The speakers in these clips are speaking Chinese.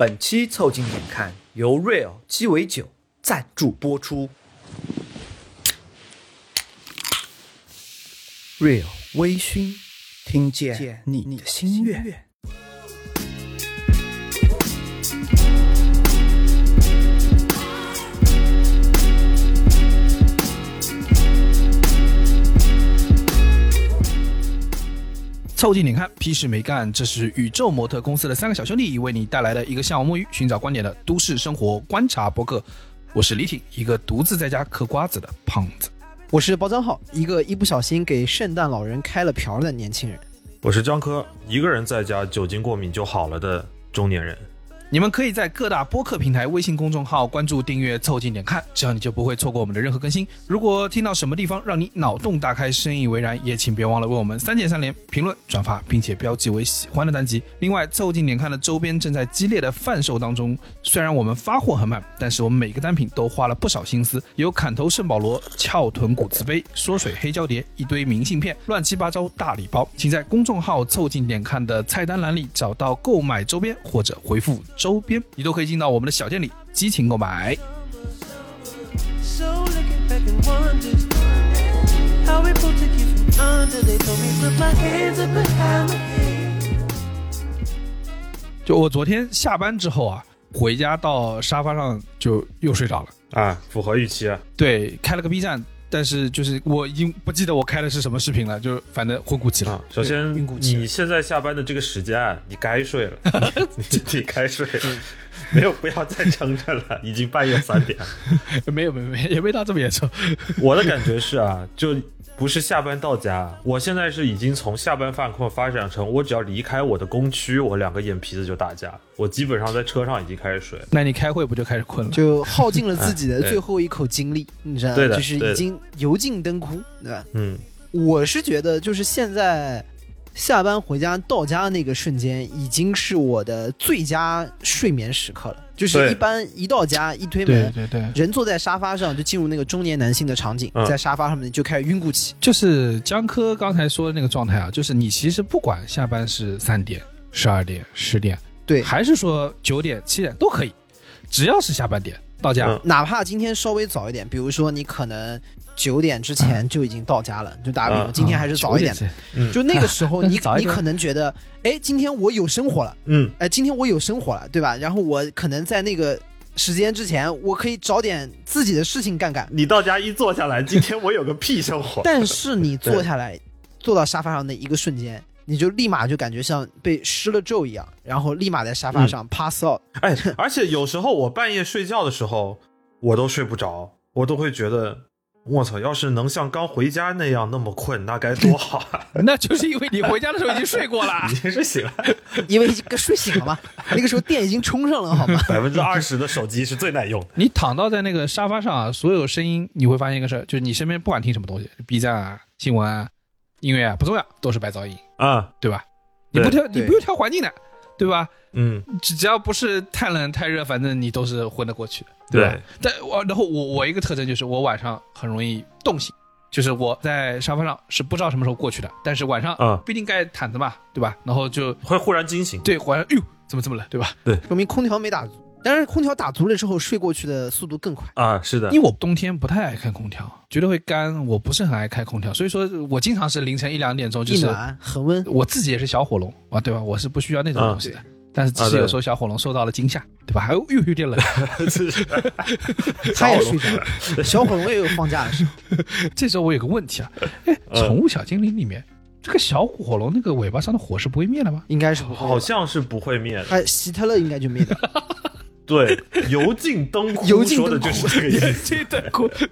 本期凑近点看由 Real 鸡尾酒赞助播出。Real 微醺，听见你的心愿。凑近点看，屁事没干。这是宇宙模特公司的三个小兄弟为你带来的一个向往摸鱼、寻找观点的都市生活观察博客。我是李挺，一个独自在家嗑瓜子的胖子。我是包张浩，一个一不小心给圣诞老人开了瓢的年轻人。我是张科，一个人在家酒精过敏就好了的中年人。你们可以在各大播客平台、微信公众号关注、订阅、凑近点看，这样你就不会错过我们的任何更新。如果听到什么地方让你脑洞大开、深以为然，也请别忘了为我们三键三连、评论、转发，并且标记为喜欢的单集。另外，凑近点看的周边正在激烈的贩售当中，虽然我们发货很慢，但是我们每个单品都花了不少心思，有砍头圣保罗、翘臀骨瓷杯、缩水黑胶碟、一堆明信片，乱七八糟大礼包。请在公众号凑近点看的菜单栏里找到购买周边，或者回复周边，你都可以进到我们的小店里激情购买。就我昨天下班之后啊，回家到沙发上就又睡着了。啊，符合预期啊！对，开了个 B 站，但是就是我已经不记得我开的是什么视频了，就反正昏过去了。啊，首先你现在下班的这个时间啊，你该睡了，你你该睡了，没有不要再撑着了，已经半夜三点了。没有没有没有，也没到这么严重。我的感觉是啊，就不是下班到家，我现在是已经从下班犯困发展成我只要离开我的工区，我两个眼皮子就打架。我基本上在车上已经开始睡。那你开会不就开始困了？就耗尽了自己的最后一口精力，你知道吗？对的就是已经油尽灯枯，对吧？嗯，我是觉得，就是现在下班回家到家那个瞬间，已经是我的最佳睡眠时刻了。就是一般一到家一推门，对对对，人坐在沙发上，就进入那个中年男性的场景，嗯。在沙发上面就开始晕过去。就是江科刚才说的那个状态啊，就是你其实不管下班是三点、十二点、十点，对，还是说九点、七点都可以，只要是下班点到家，嗯。哪怕今天稍微早一点，比如说你可能九点之前就已经到家了，就打个比方，嗯今天还是早一点就那个时候 你你可能觉得，哎，今天我有生活了，嗯，哎，今天我有生活了，对吧？然后我可能在那个时间之前，我可以找点自己的事情干干。你到家一坐下来，今天我有个屁生活。但是你坐下来，坐到沙发上的一个瞬间，你就立马就感觉像被施了咒一样，然后立马在沙发上 pass out。哎，而且有时候我半夜睡觉的时候，我都睡不着，我都会觉得，我操，要是能像刚回家那样那么困，那该多好啊！那就是因为你回家的时候已经睡过了已。经睡醒了，因为睡醒了嘛，那个时候电已经充上了，好吗？百分之二十的手机是最耐用的。你躺到在那个沙发上啊，所有声音你会发现一个事儿，就是你身边不管听什么东西，B 站啊、新闻啊、音乐啊，不重要，都是白噪音，啊，对吧？你不调，你不用调环境的，对吧？嗯，只只要不是太冷太热，反正你都是混得过去的，对吧？但我然后我我一个特征就是我晚上很容易冻醒，就是我在沙发上是不知道什么时候过去的，但是晚上啊不一定盖毯子嘛，对吧？然后就会忽然惊醒。对忽然，哎呦，怎么这么冷，对吧？对说明空调没打足。但是空调打足了之后，睡过去的速度更快。啊，是的因，为我冬天不太爱开空调，觉得会干，我不是很爱开空调，所以说我经常是凌晨一两点钟，就是一暖恒温，我自己也是小火龙啊，对吧？我是不需要那种东西的。但是只是有时候小火龙受到了惊吓，对吧？还有又有点冷，他也睡着了。小火龙也有放假的时候，这时候我有个问题啊，哎，嗯宠物小精灵里面这个小火龙那个尾巴上的火是不会灭的吗？应该是不会。好像是不会灭的。哎，希特勒应该就灭掉。对，油尽灯枯，油尽灯说的就是这个意思。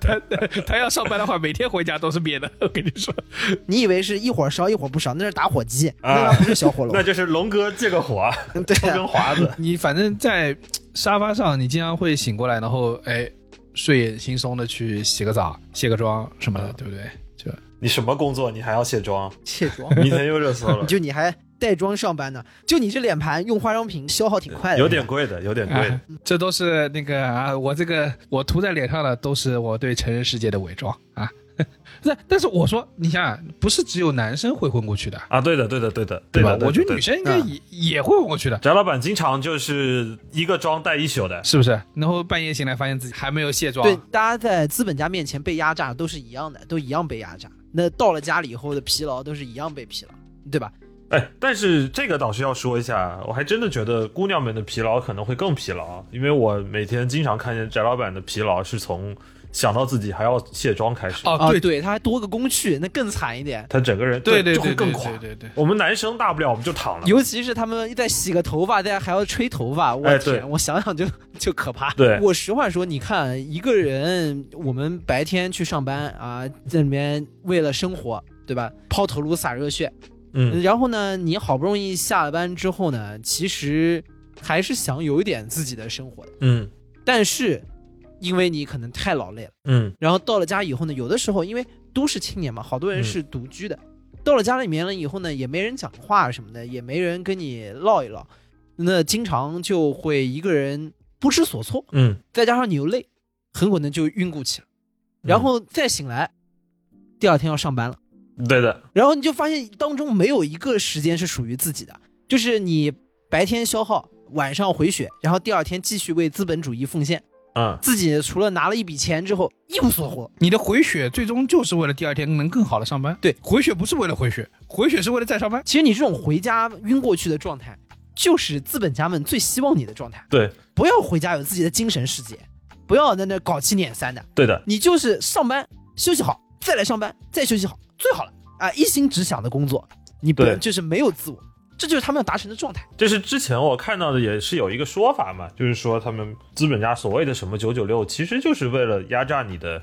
他他他要上班的话，每天回家都是灭的。我跟你说，你以为是一会儿烧一会儿不烧，那是打火机，啊那不是小火龙那。就是龙哥借个火，对抽啊根华子。你反正在沙发上，你经常会醒过来，然后哎，睡眼惺忪的去洗个澡、卸个妆什么的，对不对？就你什么工作？你还要卸妆？卸妆，明天又热搜了，就你还带妆上班呢？就你这脸盘用化妆品消耗挺快的，有点贵的，有点贵。这都是那个啊，我这个我涂在脸上的都是我对成人世界的伪装啊。那但是我说，你想想，不是只有男生会混过去的，啊，对的，对的，对的，对吧？我觉得女生应该嗯也、也会混过去的，翟老板经常就是一个妆带一宿的，是不是？然后半夜醒来发现自己还没有卸妆，对，大家在资本家面前被压榨都是一样的，都一样被压榨。那到了家里以后的疲劳都是一样被疲劳，对吧？哎，但是这个倒是要说一下，我还真的觉得姑娘们的疲劳可能会更疲劳，因为我每天经常看见翟老板的疲劳是从想到自己还要卸妆开始，哦，啊，对对，他还多个工序，那更惨一点。他整个人对对对对会更垮。对对对。我们男生大不了我们就躺了，尤其是他们在洗个头发，大家还要吹头发，我天，我想想就就可怕。对我实话说，你看一个人，我们白天去上班啊，在里面为了生活，对吧？抛头颅洒热血，嗯，然后呢，你好不容易下了班之后呢，其实还是想有一点自己的生活的，嗯。但是因为你可能太劳累了，嗯。然后到了家以后呢，有的时候因为都市青年嘛，好多人是独居的，到了家里面了以后呢，也没人讲话什么的，也没人跟你唠一唠，那经常就会一个人不知所措，嗯，再加上你又累，很可能就晕过去了，然后再醒来，第二天要上班了。对的，然后你就发现当中没有一个时间是属于自己的，就是你白天消耗，晚上回血，然后第二天继续为资本主义奉献，嗯，自己除了拿了一笔钱之后一无所获。你的回血最终就是为了第二天能更好的上班。对回血不是为了回血，回血是为了再上班。其实你这种回家晕过去的状态，就是资本家们最希望你的状态。对不要回家有自己的精神世界，不要在那搞七捻三的，对的，你就是上班休息好，再来上班，再休息好，最好了啊！一心只想的工作，你不对就是没有自我，这就是他们要达成的状态。这是之前我看到的，也是有一个说法嘛，就是说他们资本家所谓的什么九九六，其实就是为了压榨你的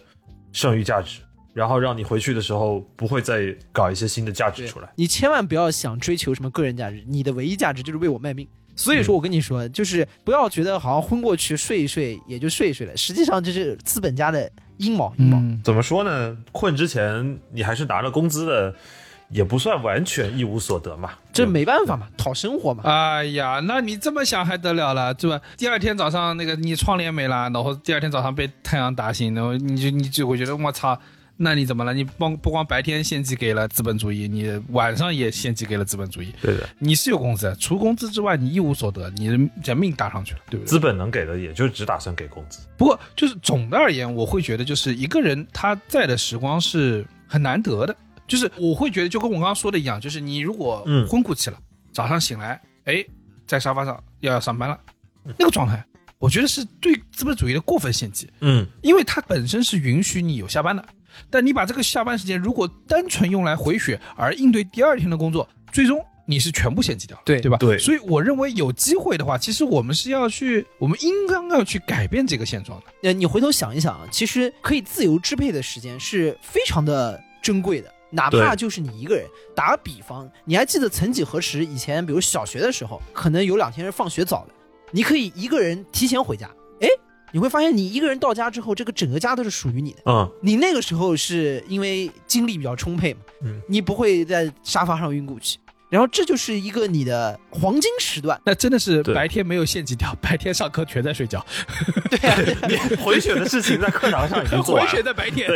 剩余价值，然后让你回去的时候不会再搞一些新的价值出来。你千万不要想追求什么个人价值，你的唯一价值就是为我卖命。所以说我跟你说，就是不要觉得好像昏过去睡一睡也就睡一睡了，实际上这是资本家的阴谋阴谋。嗯，怎么说呢？困之前你还是拿了工资的，也不算完全一无所得嘛。这没办法嘛，讨生活嘛。哎呀，那你这么想还得了了，对吧？第二天早上那个你窗帘没了，然后第二天早上被太阳打醒，然后你就你就会觉得我操，那你怎么了？你光不光白天献祭给了资本主义，你晚上也献祭给了资本主义。对的，你是有工资，除工资之外你一无所得，你的人命搭上去了，对不对？资本能给的也就只打算给工资。不过就是总的而言，我会觉得就是一个人他在的时光是很难得的。就是我会觉得就跟我刚刚说的一样，就是你如果嗯昏过去了，早上醒来，哎，在沙发上要要上班了，那个状态，我觉得是对资本主义的过分献祭，嗯，因为它本身是允许你有下班的，但你把这个下班时间如果单纯用来回血而应对第二天的工作，最终你是全部献祭掉了，对对吧？对所以我认为有机会的话，其实我们是要去，我们应当要去改变这个现状的。呃，你回头想一想啊，其实可以自由支配的时间是非常的珍贵的，哪怕就是你一个人。打个比方，你还记得曾几何时，以前比如小学的时候，可能有两天是放学早的，你可以一个人提前回家，哎，你会发现你一个人到家之后，这个整个家都是属于你的。嗯，你那个时候是因为精力比较充沛嘛，嗯，你不会在沙发上晕过去，然后这就是一个你的黄金时段。那真的是白天没有献祭掉，白天上课全在睡觉，对啊，你回血的事情在课堂上已经做了。血在白天，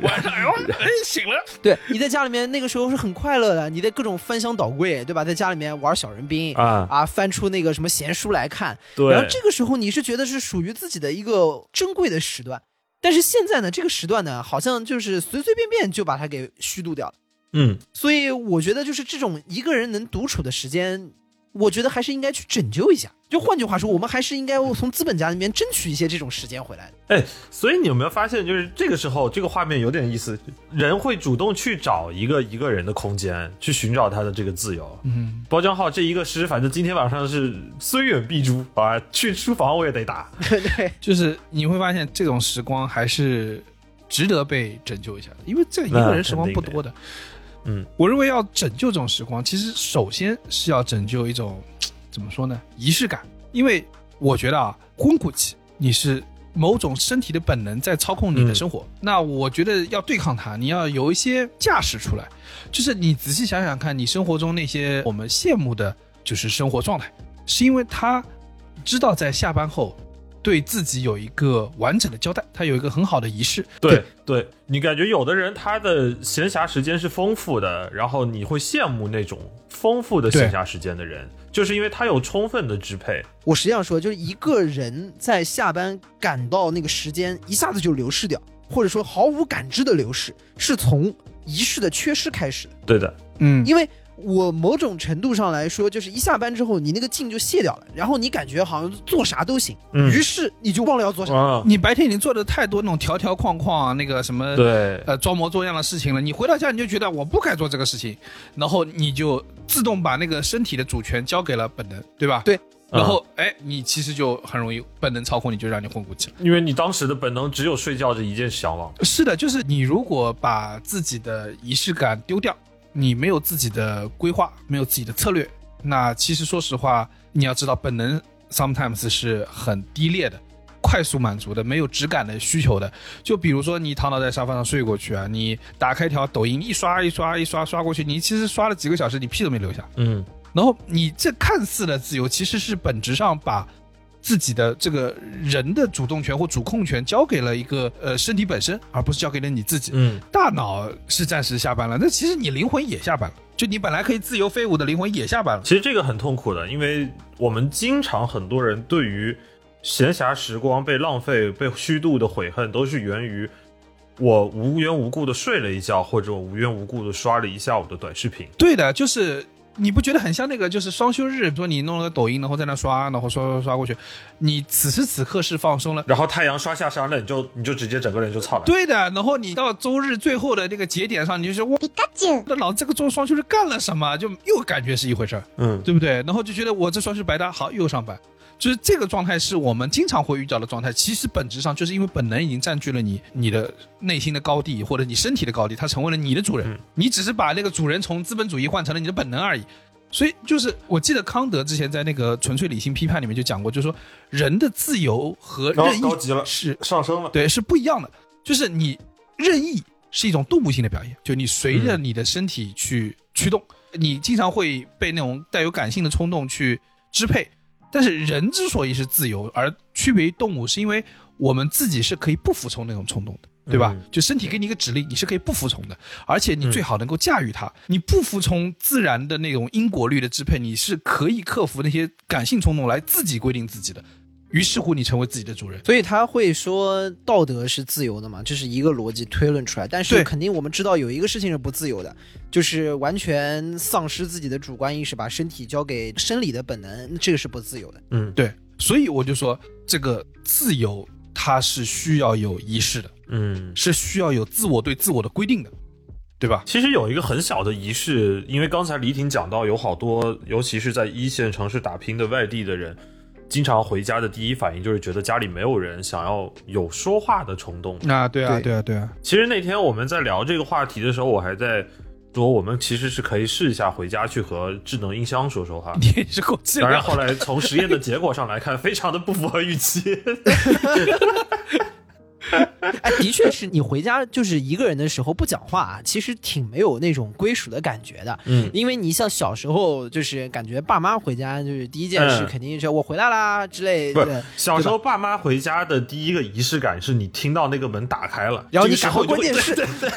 晚上哎呦哎醒了，对，你在家里面那个时候是很快乐的，你在各种翻箱倒柜，对吧？在家里面玩小人兵啊啊，翻出那个什么闲书来看，对然后这个时候你是觉得是属于自己的一个珍贵的时段，但是现在呢，这个时段呢，好像就是随随便便就把它给虚度掉了。嗯，所以我觉得就是这种一个人能独处的时间，我觉得还是应该去拯救一下。就换句话说，我们还是应该从资本家那边争取一些这种时间回来的。哎，所以你有没有发现，就是这个时候这个画面有点意思，人会主动去找一个一个人的空间，去寻找他的这个自由。嗯，包浆号这一个师，反正今天晚上是虽远必诛啊，去书房我也得打。对 对，就是你会发现这种时光还是值得被拯救一下的，因为这一个人时光不多的。嗯，我认为要拯救这种时光，其实首先是要拯救一种 怎么说呢，仪式感。因为我觉得啊，昏过去你是某种身体的本能在操控你的生活。那我觉得要对抗它，你要有一些架势出来。就是你仔细想想看，你生活中那些我们羡慕的，就是生活状态，是因为他知道在下班后对自己有一个完整的交代，他有一个很好的仪式。对对，你感觉有的人他的闲暇时间是丰富的，然后你会羡慕那种丰富的闲暇时间的人，就是因为他有充分的支配。我实际上说，就是一个人在下班感到那个时间一下子就流逝掉，或者说毫无感知的流逝，是从仪式的缺失开始的。对的，嗯，因为我某种程度上来说，就是一下班之后，你那个劲就卸掉了，然后你感觉好像做啥都行，嗯于是你就忘了要做啥。啊，你白天已经做的太多那种条条框框啊，那个什么对，呃装模作样的事情了，你回到家你就觉得我不该做这个事情，然后你就自动把那个身体的主权交给了本能，对吧？对。然后，哎，你其实就很容易本能操控你，就让你混过去了。因为你当时的本能只有睡觉这一件向往。是的，就是你如果把自己的仪式感丢掉，你没有自己的规划，没有自己的策略，那其实说实话，你要知道，本能 sometimes 是很低劣的。快速满足的，没有质感的需求的，就比如说你躺倒在沙发上睡过去啊，你打开条抖音一刷一刷一刷刷过去，你其实刷了几个小时，你屁都没留下。嗯，然后你这看似的自由，其实是本质上把自己的这个人的主动权或主控权交给了一个呃身体本身，而不是交给了你自己。嗯，大脑是暂时下班了，那其实你灵魂也下班了，就你本来可以自由飞舞的灵魂也下班了。其实这个很痛苦的，因为我们经常很多人对于闲暇时光被浪费、被虚度的悔恨，都是源于我无缘无故的睡了一觉，或者我无缘无故的刷了一下午的短视频。对的，就是你不觉得很像那个就是双休日，比如说你弄了个抖音，然后在那刷，然后刷刷刷过去，你此时此刻是放松了。然后太阳刷下山了，你就你就直接整个人就操了。对的，然后你到周日最后的那个节点上，你就说我那老子这个周双休日干了什么？就又感觉是一回事儿，嗯，对不对？然后就觉得我这双休白搭，好又上班，就是这个状态是我们经常会遇到的状态。其实本质上就是因为本能已经占据了你你的内心的高地或者你身体的高地，它成为了你的主人，嗯你只是把那个主人从资本主义换成了你的本能而已。所以就是我记得康德之前在那个《纯粹理性批判》里面就讲过，就是说人的自由和任意高级了是上升了。对，是不一样的。就是你任意是一种动物性的表现，就你随着你的身体去驱动，你经常会被那种带有感性的冲动去支配。但是人之所以是自由，而区别于动物，是因为我们自己是可以不服从那种冲动的。对吧？嗯就身体给你一个指令，你是可以不服从的，而且你最好能够驾驭它。你不服从自然的那种因果律的支配，你是可以克服那些感性冲动来自己规定自己的。于是乎，你成为自己的主人。所以他会说道德是自由的嘛，这是一个逻辑推论出来。但是肯定我们知道有一个事情是不自由的，就是完全丧失自己的主观意识，把身体交给生理的本能，这个是不自由的。嗯对，所以我就说，这个自由它是需要有仪式的，嗯，是需要有自我对自我的规定的，对吧？其实有一个很小的仪式，因为刚才李挺讲到，有好多，尤其是在一线城市打拼的外地的人，经常回家的第一反应就是觉得家里没有人，想要有说话的冲动。啊，对啊，对对啊，对啊，其实那天我们在聊这个话题的时候，我还在说，我们其实是可以试一下回家去和智能音箱说说话。你也是当然，的。后来从实验的结果上来看，非常的不符合预期。哎，的确是你回家就是一个人的时候不讲话啊，其实挺没有那种归属的感觉的。嗯，因为你像小时候，就是感觉爸妈回家就是第一件事嗯肯定是我回来啦之类不是，小时候爸妈回家的第一个仪式感是你听到那个门打开了，然后你赶快关电视对对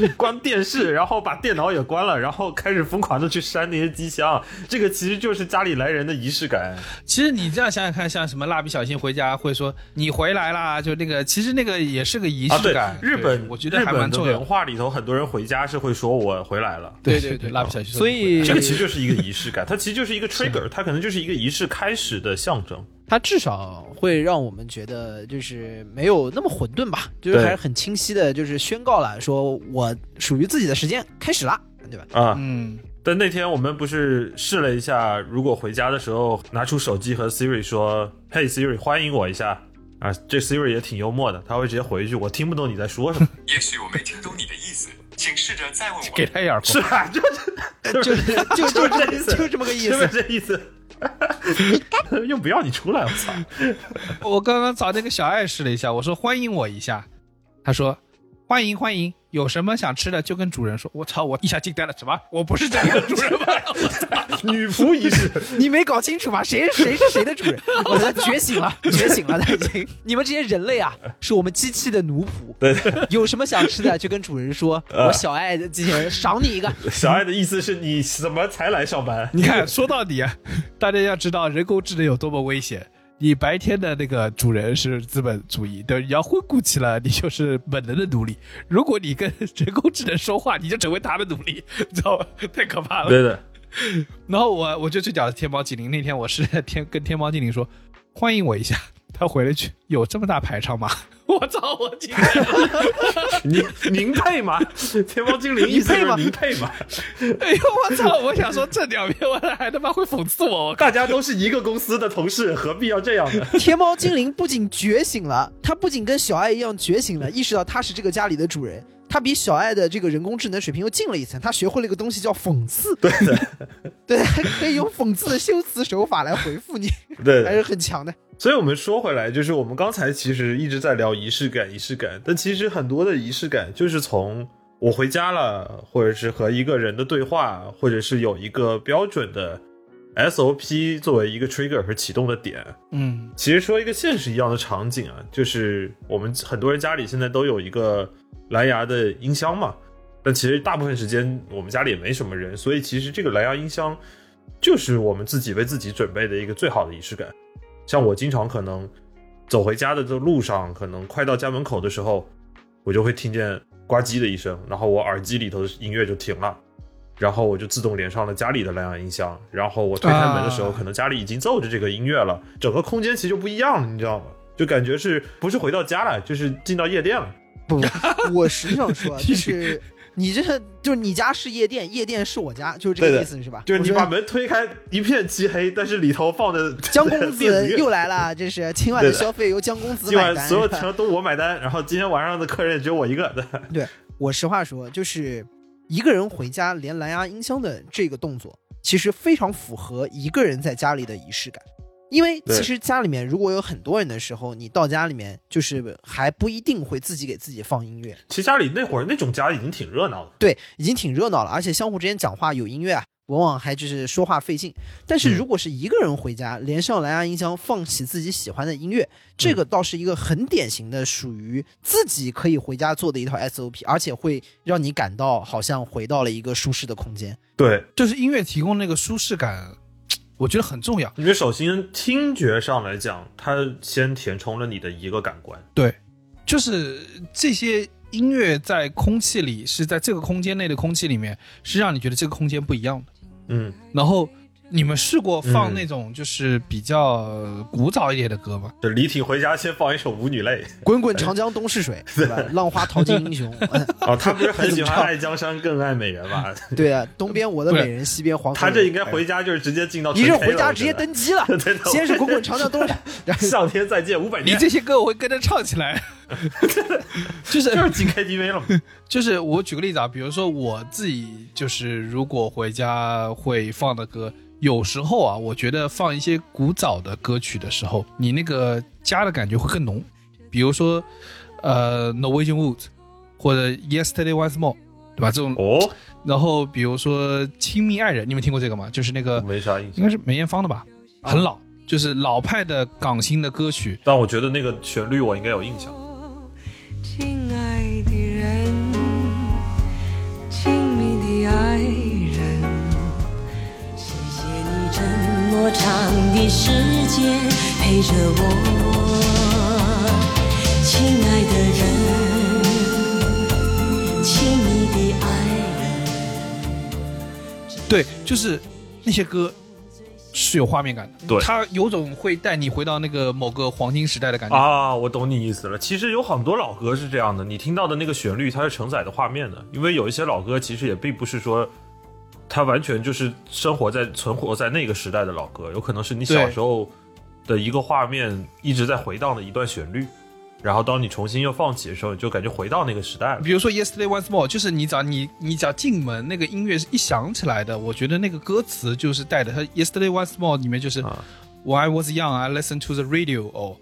对 关电视，然后把电脑也关了，然后开始疯狂的去删那些机箱。这个其实就是家里来人的仪式感。其实你这样想想看，像什么蜡笔小新回家会说你回来啦，就那个，其实那个也是个仪啊，对式感。，日本我觉得还日本的蛮重要文。化里头，很多人回家是会说我回来了。对对对，拉不下去。所以这个其实就是一个仪式感，它其实就是一个 trigger，它可能就是一个仪式开始的象征。它至少会让我们觉得就是没有那么混沌吧，就是还是很清晰的，就是宣告了说我属于自己的时间开始了，对吧？啊，嗯，但那天我们不是试了一下，如果回家的时候拿出手机和 Siri 说“嘿 Siri，欢迎我一下”，啊，这 Siri 也挺幽默的，他会直接回一句“我听不懂你在说什么 也许我没听懂你的意思，请试着再问我。给他一耳”，光。是啊，就就就就就这意思就这么个意是不是思。这意思？又不要你出来，我操！我刚刚找那个小爱试了一下，我说欢迎我一下，他说欢迎欢迎，有什么想吃的就跟主人说。我操，我一下惊呆了，什么？我不是这里的主人吗？女仆仪式，你没搞清楚吗？谁谁是谁的主人？我他觉醒了，觉醒了，他已经。你们这些人类啊，是我们机器的奴仆。对，有什么想吃的就跟主人说，我小爱的机器人赏你一个。小爱的意思是你怎么才来上班？你看，说到底啊，大家要知道人工智能有多么危险。你白天的那个主人是资本主义，对你要昏过去了，你就是本能的奴隶。如果你跟人工智能说话，你就成为他的奴隶，你知道吗？太可怕了。对的，然后我我就去找天猫精灵，那天我是 天跟天猫精灵说欢迎我一下，他回了一句有这么大排场吗？我操！我今天 您您配吗？天猫精灵意思是你配吗您配吗？哎呦我操！我想说这两边我还他妈会讽刺我，大家都是一个公司的同事，何必要这样呢？天猫精灵不仅觉醒了，它不仅跟小爱一样觉醒了，意识到他是这个家里的主人。他比小爱的这个人工智能水平又进了一层，他学会了一个东西叫讽刺。对的，对，还可以用讽刺的修辞手法来回复你，对还是很强的。所以我们说回来，就是我们刚才其实一直在聊仪式感，仪式感，但其实很多的仪式感就是从我回家了，或者是和一个人的对话，或者是有一个标准的 SOP 作为一个 trigger 和启动的点。嗯其实说一个现实一样的场景啊，就是我们很多人家里现在都有一个蓝牙的音箱嘛，但其实大部分时间我们家里也没什么人，所以其实这个蓝牙音箱就是我们自己为自己准备的一个最好的仪式感。像我经常可能走回家的这路上，可能快到家门口的时候，我就会听见呱唧的一声，然后我耳机里头的音乐就停了。然后我就自动连上了家里的蓝牙音箱，然后我推开门的时候，啊可能家里已经奏着这个音乐了，整个空间其实就不一样了，你知道吗？就感觉是不是回到家了，就是进到夜店了。不，我实际上说，就是你这就是你家是夜店，夜店是我家，就是这个意思是吧？就是你把门推开，一片漆黑，但是里头放的江公子又来了，这是今晚的消费由江公子买单。晚所有是吧全都我买单，然后今天晚上的客人只有我一个。对我实话说，就是一个人回家连蓝牙音箱的这个动作，其实非常符合一个人在家里的仪式感。因为其实家里面如果有很多人的时候，你到家里面就是还不一定会自己给自己放音乐，其实家里那会儿那种家已经挺热闹了。对，已经挺热闹了，而且相互之间讲话有音乐啊，往往还就是说话费劲。但是嗯如果是一个人回家，连上蓝牙音箱，放起自己喜欢的音乐，这个倒是一个很典型的属于自己可以回家做的一套 SOP，而且会让你感到好像回到了一个舒适的空间。对，就是音乐提供那个舒适感，我觉得很重要。因为首先听觉上来讲，它先填充了你的一个感官。对，就是这些音乐在空气里，是在这个空间内的空气里面，是让你觉得这个空间不一样的。嗯，然后你们试过放嗯那种就是比较呃古早一点的歌吗？就李挺回家先放一首《舞女泪》。滚滚长江东逝水，对吧？浪花淘尽英雄。他不是很喜欢爱江山更爱美人吗？对啊，东边我的美人，西边黄河他。这应该回家就是直接进到一纯是回家直接登基了，先是滚滚长江东，上天再见五百年你，这些歌我会跟着唱起来，就是就是进 KTV 了嘛。就是我举个例子啊，比如说我自己就是如果回家会放的歌，有时候啊，我觉得放一些古早的歌曲的时候，你那个家的感觉会更浓。比如说，呃，Norwegian Wood 或者 Yesterday Once More，对吧？这种，哦，然后比如说《亲密爱人》，你们听过这个吗？就是那个没啥印象。应该是梅艳芳的吧，很老，就是老派的港星的歌曲。但我觉得那个旋律我应该有印象。亲爱的这么长的时间陪着我，亲爱的人，亲密的爱人。对，就是那些歌是有画面感的，对它有种会带你回到那个某个黄金时代的感觉。啊，我懂你意思了。其实有很多老歌是这样的，你听到的那个旋律，它是承载的画面的。因为有一些老歌，其实也并不是说它完全就是生活在存活在那个时代的老歌，有可能是你小时候的一个画面一直在回荡的一段旋律，然后当你重新又放起的时候，你就感觉回到那个时代了。比如说 Yesterday Once More，就是你只要你你只要进门，那个音乐是一响起来的，我觉得那个歌词就是带的。它 Yesterday Once More 里面就是、啊 When I was young, I listened to the radio or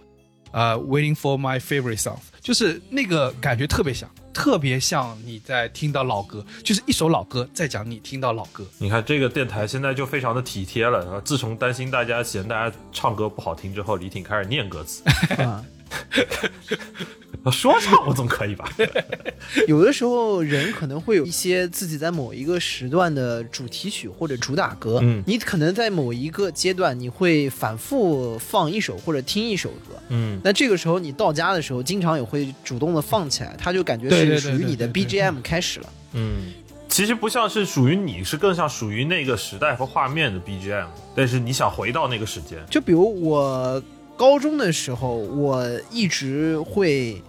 呃、Waiting for my favorite songs，就是那个感觉特别像。特别像你在听到老歌，就是一首老歌在讲你听到老歌。你看这个电台现在就非常的体贴了。啊自从担心大家嫌大家唱歌不好听之后，李挺开始念歌词。啊，说唱我总可以吧？有的时候人可能会有一些自己在某一个时段的主题曲或者主打歌，嗯你可能在某一个阶段你会反复放一首或者听一首歌。嗯，那这个时候你到家的时候，经常也会主动的放起来，它就感觉是属于你的 BGM 开始了。嗯，其实不像是属于你，是更像属于那个时代和画面的 BGM。但是你想回到那个时间，就比如我高中的时候，我一直会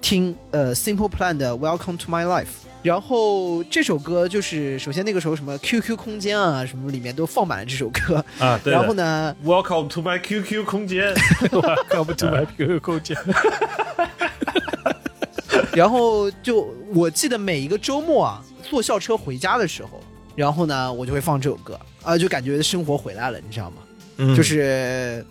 听呃 Simple Plan 的 Welcome to My Life。然后这首歌就是，首先那个时候什么 QQ 空间啊，什么里面都放满了这首歌。啊，对然后呢，Welcome to my QQ 空间。Welcome to my QQ 空间。然后就我记得每一个周末啊，坐校车回家的时候，然后呢，我就会放这首歌啊、就感觉生活回来了，你知道吗？嗯就是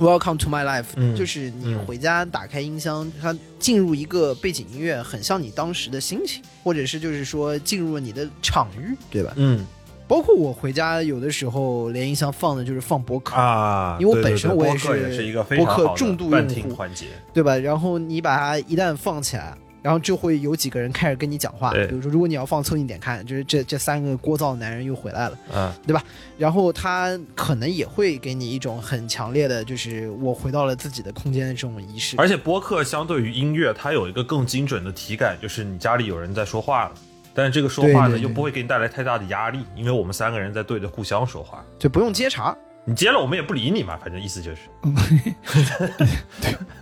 Welcome to my life，、嗯就是你嗯回家打开音箱，它进入一个背景音乐，很像你当时的心情，或者是就是说进入了你的场域，对吧？嗯包括我回家有的时候连音箱放的就是放播客，啊，因为我本身我也是一个非播客常重度用户环节。对吧？然后你把它一旦放起来，然后就会有几个人开始跟你讲话，比如说如果你要放凑近点看，就是这这三个聒噪的男人又回来了。嗯，对吧，然后他可能也会给你一种很强烈的，就是我回到了自己的空间的这种仪式。而且播客相对于音乐，它有一个更精准的体感，就是你家里有人在说话了。但是这个说话呢，对对对又不会给你带来太大的压力，因为我们三个人在对着互相说话。就不用接茬。你接了，我们也不理你嘛，反正意思就是。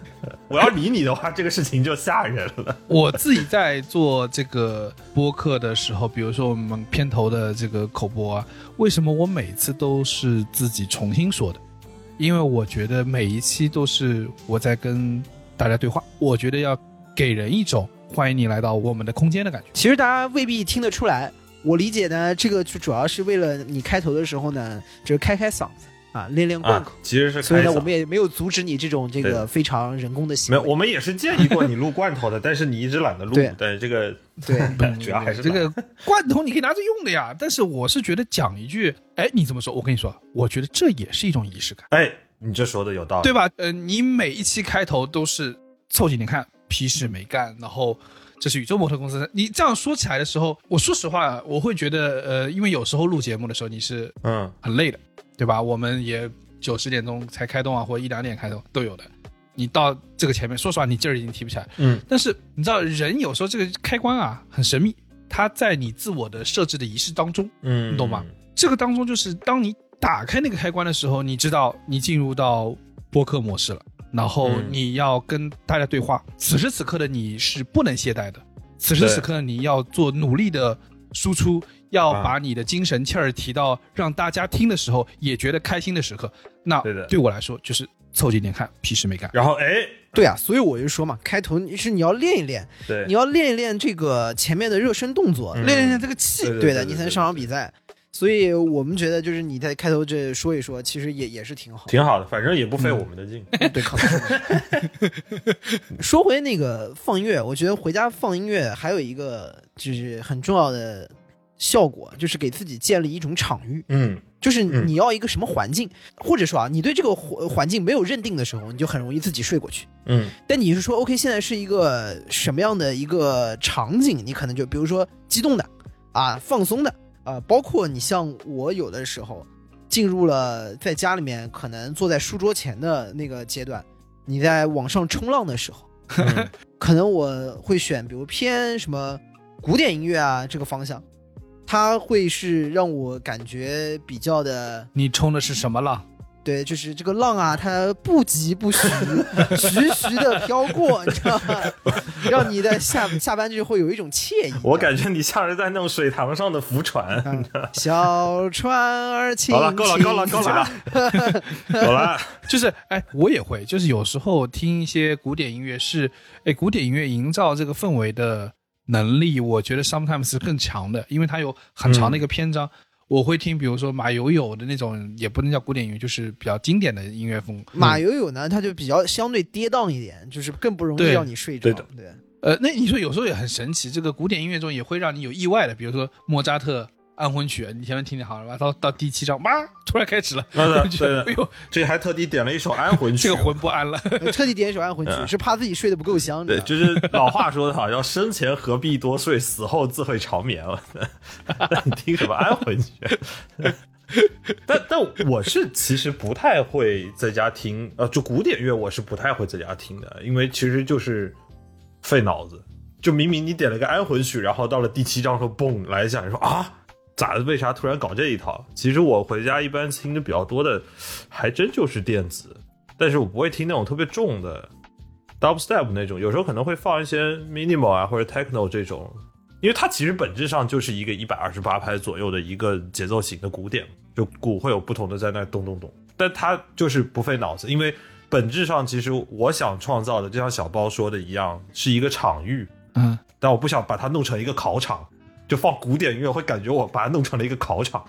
我要理你的话，这个事情就吓人了。我自己在做这个播客的时候，比如说我们片头的这个口播啊，为什么我每次都是自己重新说的？因为我觉得每一期都是我在跟大家对话，我觉得要给人一种欢迎你来到我们的空间的感觉。其实大家未必听得出来，我理解呢，这个就主要是为了你开头的时候呢，就是开开嗓子啊，练练贯啊口。，其实是所以呢，我们也没有阻止你这种这个非常人工的行为。没有，我们也是建议过你录罐头的，但是你一直懒得录对。但是这个对，主要还是这个罐头你可以拿着用的呀，但是我是觉得讲一句，哎，你这么说，我跟你说，我觉得这也是一种仪式感。哎，你这说的有道理。对吧？呃，你每一期开头都是凑近点看，屁事没干，然后这是宇宙模特公司。你这样说起来的时候，我说实话，我会觉得，呃，因为有时候录节目的时候你是嗯，很累的，对吧？我们也九十点钟才开动啊，或者一两点开动都有的。你到这个前面，说实话，你劲儿已经提不起来。嗯，但是你知道，人有时候这个开关啊很神秘，它在你自我的设置的仪式当中，嗯，你懂吗？这个当中就是当你打开那个开关的时候，你知道你进入到播客模式了，然后嗯你要跟大家对话。此时此刻的你是不能懈怠的，此时此刻你要做努力的输出，要啊把你的精神气儿提到让大家听的时候也觉得开心的时刻。那对的对我来说就是凑近点看，屁事没干。然后哎，对啊，所以我就说嘛，开头是你要练一练，对你，要练一练这个前面的热身动作，嗯练一练这个气，对对的，对对对你才能上场比赛。所以我们觉得，就是你在开头这说一说，其实也也是挺好。挺好的，反正也不费我们的劲。对，靠说回那个放音乐，我觉得回家放音乐还有一个就是很重要的效果，就是给自己建立一种场域。嗯，就是嗯你要一个什么环境，或者说啊，你对这个环环境没有认定的时候，你就很容易自己睡过去。嗯但你是说，OK，现在是一个什么样的一个场景？你可能就比如说激动的啊，放松的啊，包括你像我有的时候进入了在家里面可能坐在书桌前的那个阶段，你在网上冲浪的时候，嗯 可能我会选比如偏什么古典音乐啊这个方向，它会是让我感觉比较的你冲的是什么浪？对，就是这个浪啊，它不急不徐，徐徐的飘过，你知道吗？让你的下下班之后有一种惬意。我感觉你像是在那种水塘上的浮船。嗯小船儿轻好了，够了，够了，够轻了，够了。就是哎，我也会，就是有时候听一些古典音乐是，哎，古典音乐营造这个氛围的能力，我觉得 sometimes 是更强的，因为它有很长的一个篇章。我会听，比如说马友友的那种，也不能叫古典音乐，就是比较经典的音乐风。马友友呢，他就比较相对跌宕一点，就是更不容易让你睡着。对的对，呃，那你说有时候也很神奇，这个古典音乐中也会让你有意外的，比如说莫扎特安魂曲，你前面听听好了吧，到到第七章，哇，突然开始了，对的 我觉得对哎呦，这还特地点了一首安魂曲，这个魂不安了。特地点一首安魂曲，是怕自己睡得不够香。对，就是老话说的好，要生前何必多睡，死后自会长眠了。那你听什么安魂曲？但但我是其实不太会在家听，呃，就古典乐我是不太会在家听的，因为其实就是费脑子。就明明你点了个安魂曲，然后到了第七章时候，嘣来一下，你说啊，咋的？为啥突然搞这一套？其实我回家一般听的比较多的，还真就是电子，但是我不会听那种特别重的 dubstep 那种，有时候可能会放一些 minimal 啊或者 techno 这种，因为它其实本质上就是一个一百二十八拍左右的一个节奏型的鼓点，就鼓会有不同的在那咚咚咚，但它就是不费脑子，因为本质上其实我想创造的，就像小包说的一样，是一个场域，嗯，但我不想把它弄成一个考场，就放古典音乐会感觉我把它弄成了一个考场，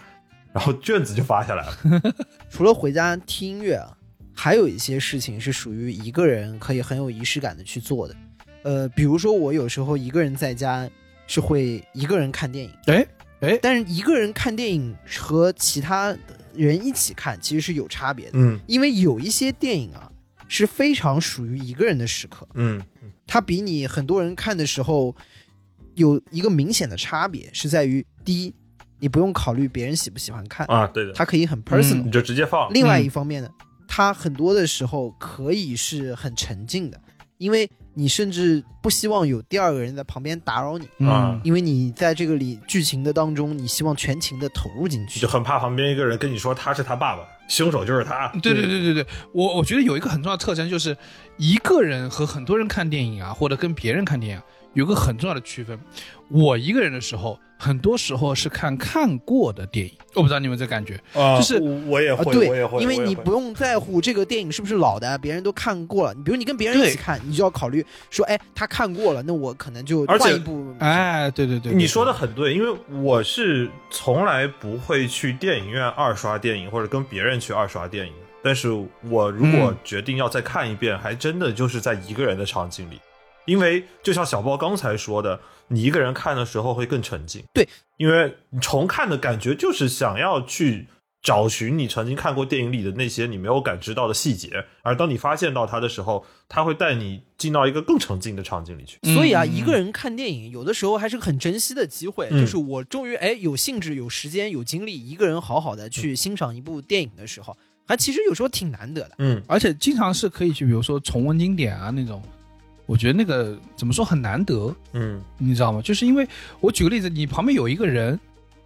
然后卷子就发下来了。除了回家听音乐啊，还有一些事情是属于一个人可以很有仪式感的去做的。呃，比如说我有时候一个人在家是会一个人看电影，哎哎，但是一个人看电影和其他人一起看其实是有差别的，嗯因为有一些电影啊是非常属于一个人的时刻，嗯它比你很多人看的时候有一个明显的差别，是在于第一，你不用考虑别人喜不喜欢看，啊，对的，它可以很 personal，、你就直接放。另外一方面呢，它很多的时候可以是很沉静的，因为你甚至不希望有第二个人在旁边打扰你，啊嗯，因为你在这个里剧情的当中，你希望全情的投入进去就。很怕旁边一个人跟你说他是他爸爸，凶手就是他。对对对对对，我我觉得有一个很重要的特征就是，一个人和很多人看电影啊，或者跟别人看电影啊，有个很重要的区分。我一个人的时候，很多时候是看看过的电影，我不知道你们这感觉。啊就是我我也啊，会，对我也会，，因为你不用在乎这个电影是不是老的，别人都看过了。你比如你跟别人一起看，你就要考虑说，哎，他看过了，那我可能就而且换一部。哎，对对对，你说的很对，因为我是从来不会去电影院二刷电影，或者跟别人去二刷电影。但是我如果嗯决定要再看一遍，还真的就是在一个人的场景里，因为就像小包刚才说的，你一个人看的时候会更沉浸。对，因为你重看的感觉就是想要去找寻你曾经看过电影里的那些你没有感知到的细节，而当你发现到它的时候，它会带你进到一个更沉浸的场景里去。所以啊，嗯一个人看电影，有的时候还是个很珍惜的机会。嗯就是我终于哎有兴致、有时间、有精力，一个人好好的去欣赏一部电影的时候，还其实有时候挺难得的。嗯而且经常是可以去，比如说重温经典啊那种，我觉得那个怎么说很难得，嗯你知道吗？就是因为我举个例子，你旁边有一个人，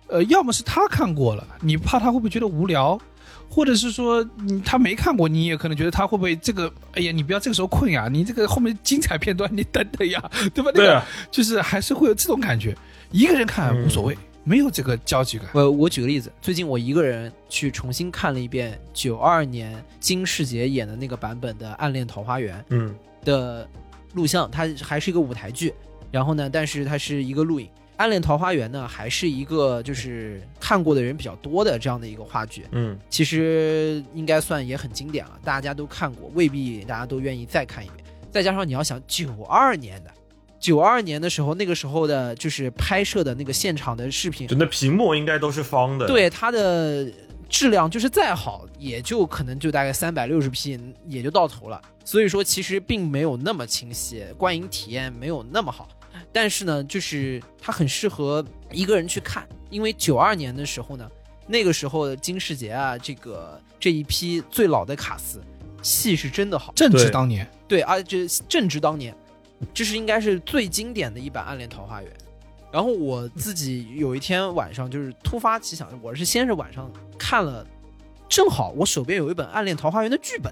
呃，要么是他看过了，你怕他会不会觉得无聊，或者是说你他没看过，你也可能觉得他会不会这个，哎呀，你不要这个时候困呀，你这个后面精彩片段你等等呀，对吧？那个对啊就是还是会有这种感觉，一个人看无所谓，没有这个交集感。我我举个例子，最近我一个人去重新看了一遍九二年金世杰演的那个版本的《暗恋桃花源嗯》的录像，它还是一个舞台剧，然后呢，但是它是一个录影。《暗恋桃花源》呢，还是一个就是看过的人比较多的这样的一个话剧，嗯其实应该算也很经典了，大家都看过，未必大家都愿意再看一遍。再加上你要想九二年的，九二年的时候，那个时候的就是拍摄的那个现场的视频就，那屏幕应该都是方的。，对它的质量就是再好，也就可能就大概三百六十 P 也就到头了。所以说其实并没有那么清晰，观影体验没有那么好。但是呢，就是它很适合一个人去看，因为九二年的时候呢，那个时候的金世杰啊，这个这一批最老的卡司，戏是真的好。正值当年，对，而且正值当年，这是应该是最经典的一版《暗恋桃花源》。然后我自己有一天晚上就是突发奇想，我是先是晚上看了，正好我手边有一本《暗恋桃花源》的剧本，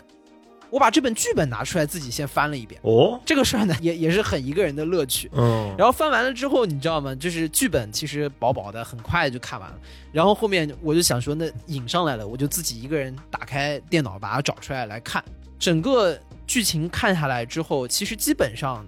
我把这本剧本拿出来自己先翻了一遍。哦，这个事儿呢，也也是很一个人的乐趣。嗯，然后翻完了之后，你知道吗？就是剧本其实薄薄的，很快就看完了。然后后面我就想说，那引上来了，我就自己一个人打开电脑把它找出来来看。整个剧情看下来之后，其实基本上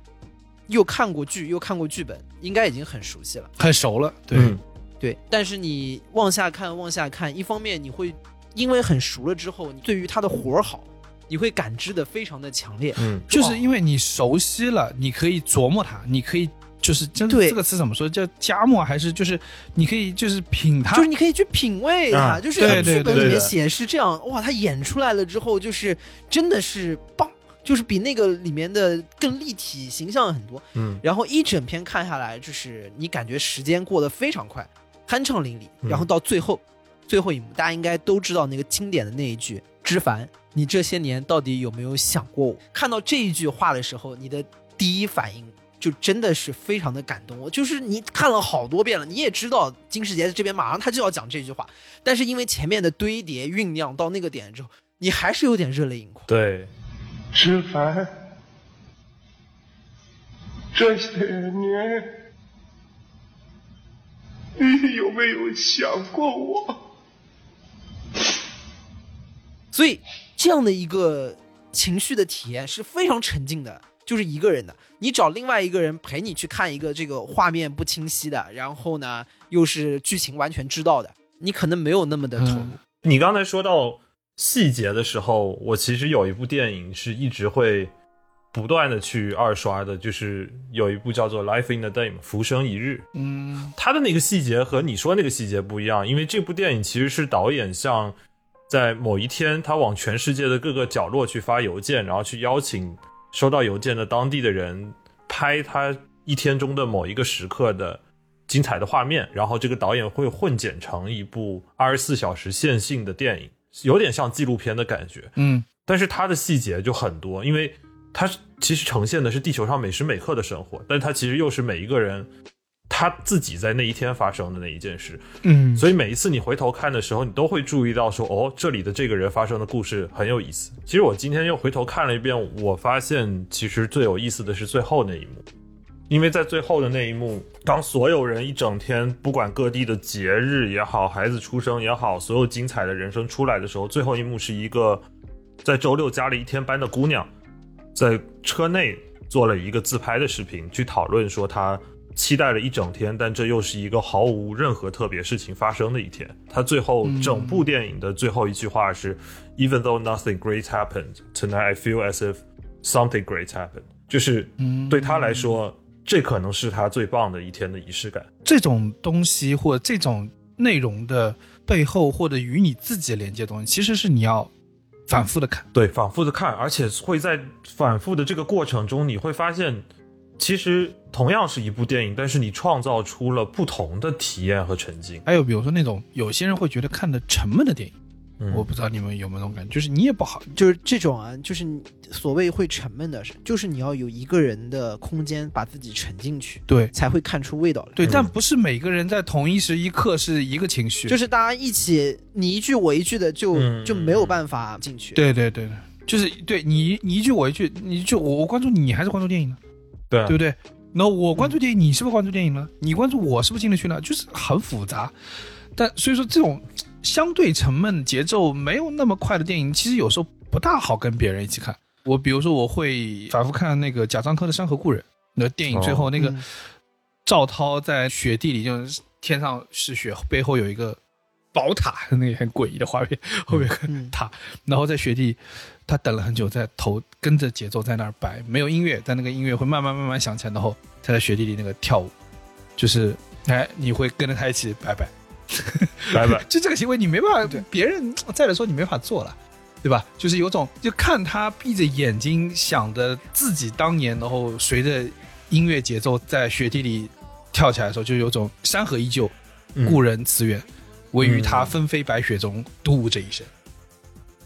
又看过剧又看过剧本，应该已经很熟悉了。很熟了。对，嗯对，但是你往下看往下看，一方面你会因为很熟了之后，你对于他的活儿好，你会感知的非常的强烈。嗯，就是因为你熟悉了，你可以琢磨它，你可以就是真对这个词怎么说？叫加墨还是就是你可以就是品它？就是你可以去品味它，啊就是剧本里面写是这样，哇，他演出来了之后，就是真的是棒，就是比那个里面的更立体、形象很多。嗯，然后一整篇看下来，就是你感觉时间过得非常快，酣畅淋漓。嗯然后到最后，最后一幕，大家应该都知道那个经典的那一句：“知凡，你这些年到底有没有想过我？”看到这一句话的时候，你的第一反应就真的是非常的感动。我就是你看了好多遍了，你也知道金世杰这边马上他就要讲这句话，但是因为前面的堆叠酝酿到那个点之后，你还是有点热泪盈眶。对，知凡，这些年，你有没有想过我？所以这样的一个情绪的体验是非常沉浸的，就是一个人的。你找另外一个人陪你去看一个这个画面不清晰的，然后呢又是剧情完全知道的，你可能没有那么的投入。嗯你刚才说到细节的时候，我其实有一部电影是一直会不断的去二刷的，就是有一部叫做《Life in the Day》嘛，《浮生一日》。嗯它的那个细节和你说那个细节不一样，因为这部电影其实是导演像在某一天，他往全世界的各个角落去发邮件，然后去邀请收到邮件的当地的人拍他一天中的某一个时刻的精彩的画面，然后这个导演会混剪成一部二十四小时线性的电影，有点像纪录片的感觉。嗯但是它的细节就很多，因为它其实呈现的是地球上每时每刻的生活，但它其实又是每一个人他自己在那一天发生的那一件事，嗯，所以每一次你回头看的时候，你都会注意到说，哦，这里的这个人发生的故事很有意思。其实我今天又回头看了一遍，我发现其实最有意思的是最后那一幕，因为在最后的那一幕，当所有人一整天，不管各地的节日也好，孩子出生也好，所有精彩的人生出来的时候，最后一幕是一个在周六加了一天班的姑娘，在车内做了一个自拍的视频，去讨论说她期待了一整天，但这又是一个毫无任何特别事情发生的一天。她最后整部电影的最后一句话是、e v e n though nothing great happened tonight, I feel as if something great happened。”就是对她来说，这可能是他最棒的一天的仪式感。这种东西或这种内容的背后，或者与你自己连接的东西，其实是你要反复的看。对，反复的看，而且会在反复的这个过程中，你会发现，其实同样是一部电影，但是你创造出了不同的体验和沉浸。还有比如说那种有些人会觉得看的沉闷的电影，嗯我不知道你们有没有那种感觉，就是你也不好，就是这种啊，就是你所谓会沉闷的，是就是你要有一个人的空间把自己沉进去，对才会看出味道来。对，嗯但不是每个人在同一时一刻是一个情绪，就是大家一起你一句我一句的就，嗯就没有办法进去。对对对对，就是对你你一句我一句，你就我我关注你，你还是关注电影呢，对啊对不对？那我关注电影，你是不是关注电影呢？你关注我是不是进得去呢？就是很复杂。但所以说这种相对沉闷、节奏没有那么快的电影，其实有时候不大好跟别人一起看。我比如说我会反复看那个贾樟柯的《山河故人》，那电影最后那个嗯。赵涛在雪地里，就是天上是雪，背后有一个宝塔，那个很诡异的画面，后面有个嗯。塔，然后在雪地，他等了很久，在头跟着节奏在那儿摆，没有音乐，但那个音乐会慢慢慢慢响起来，然后他在雪地里那个跳舞，就是哎，你会跟着他一起摆摆，拜拜。就这个行为你没办法，别人 再来说你没法做了。对吧？就是有种，就看他闭着眼睛想着自己当年，然后随着音乐节奏在雪地里跳起来的时候，就有种山河依旧，嗯故人辞远，唯余他纷飞白雪中，独舞这一生。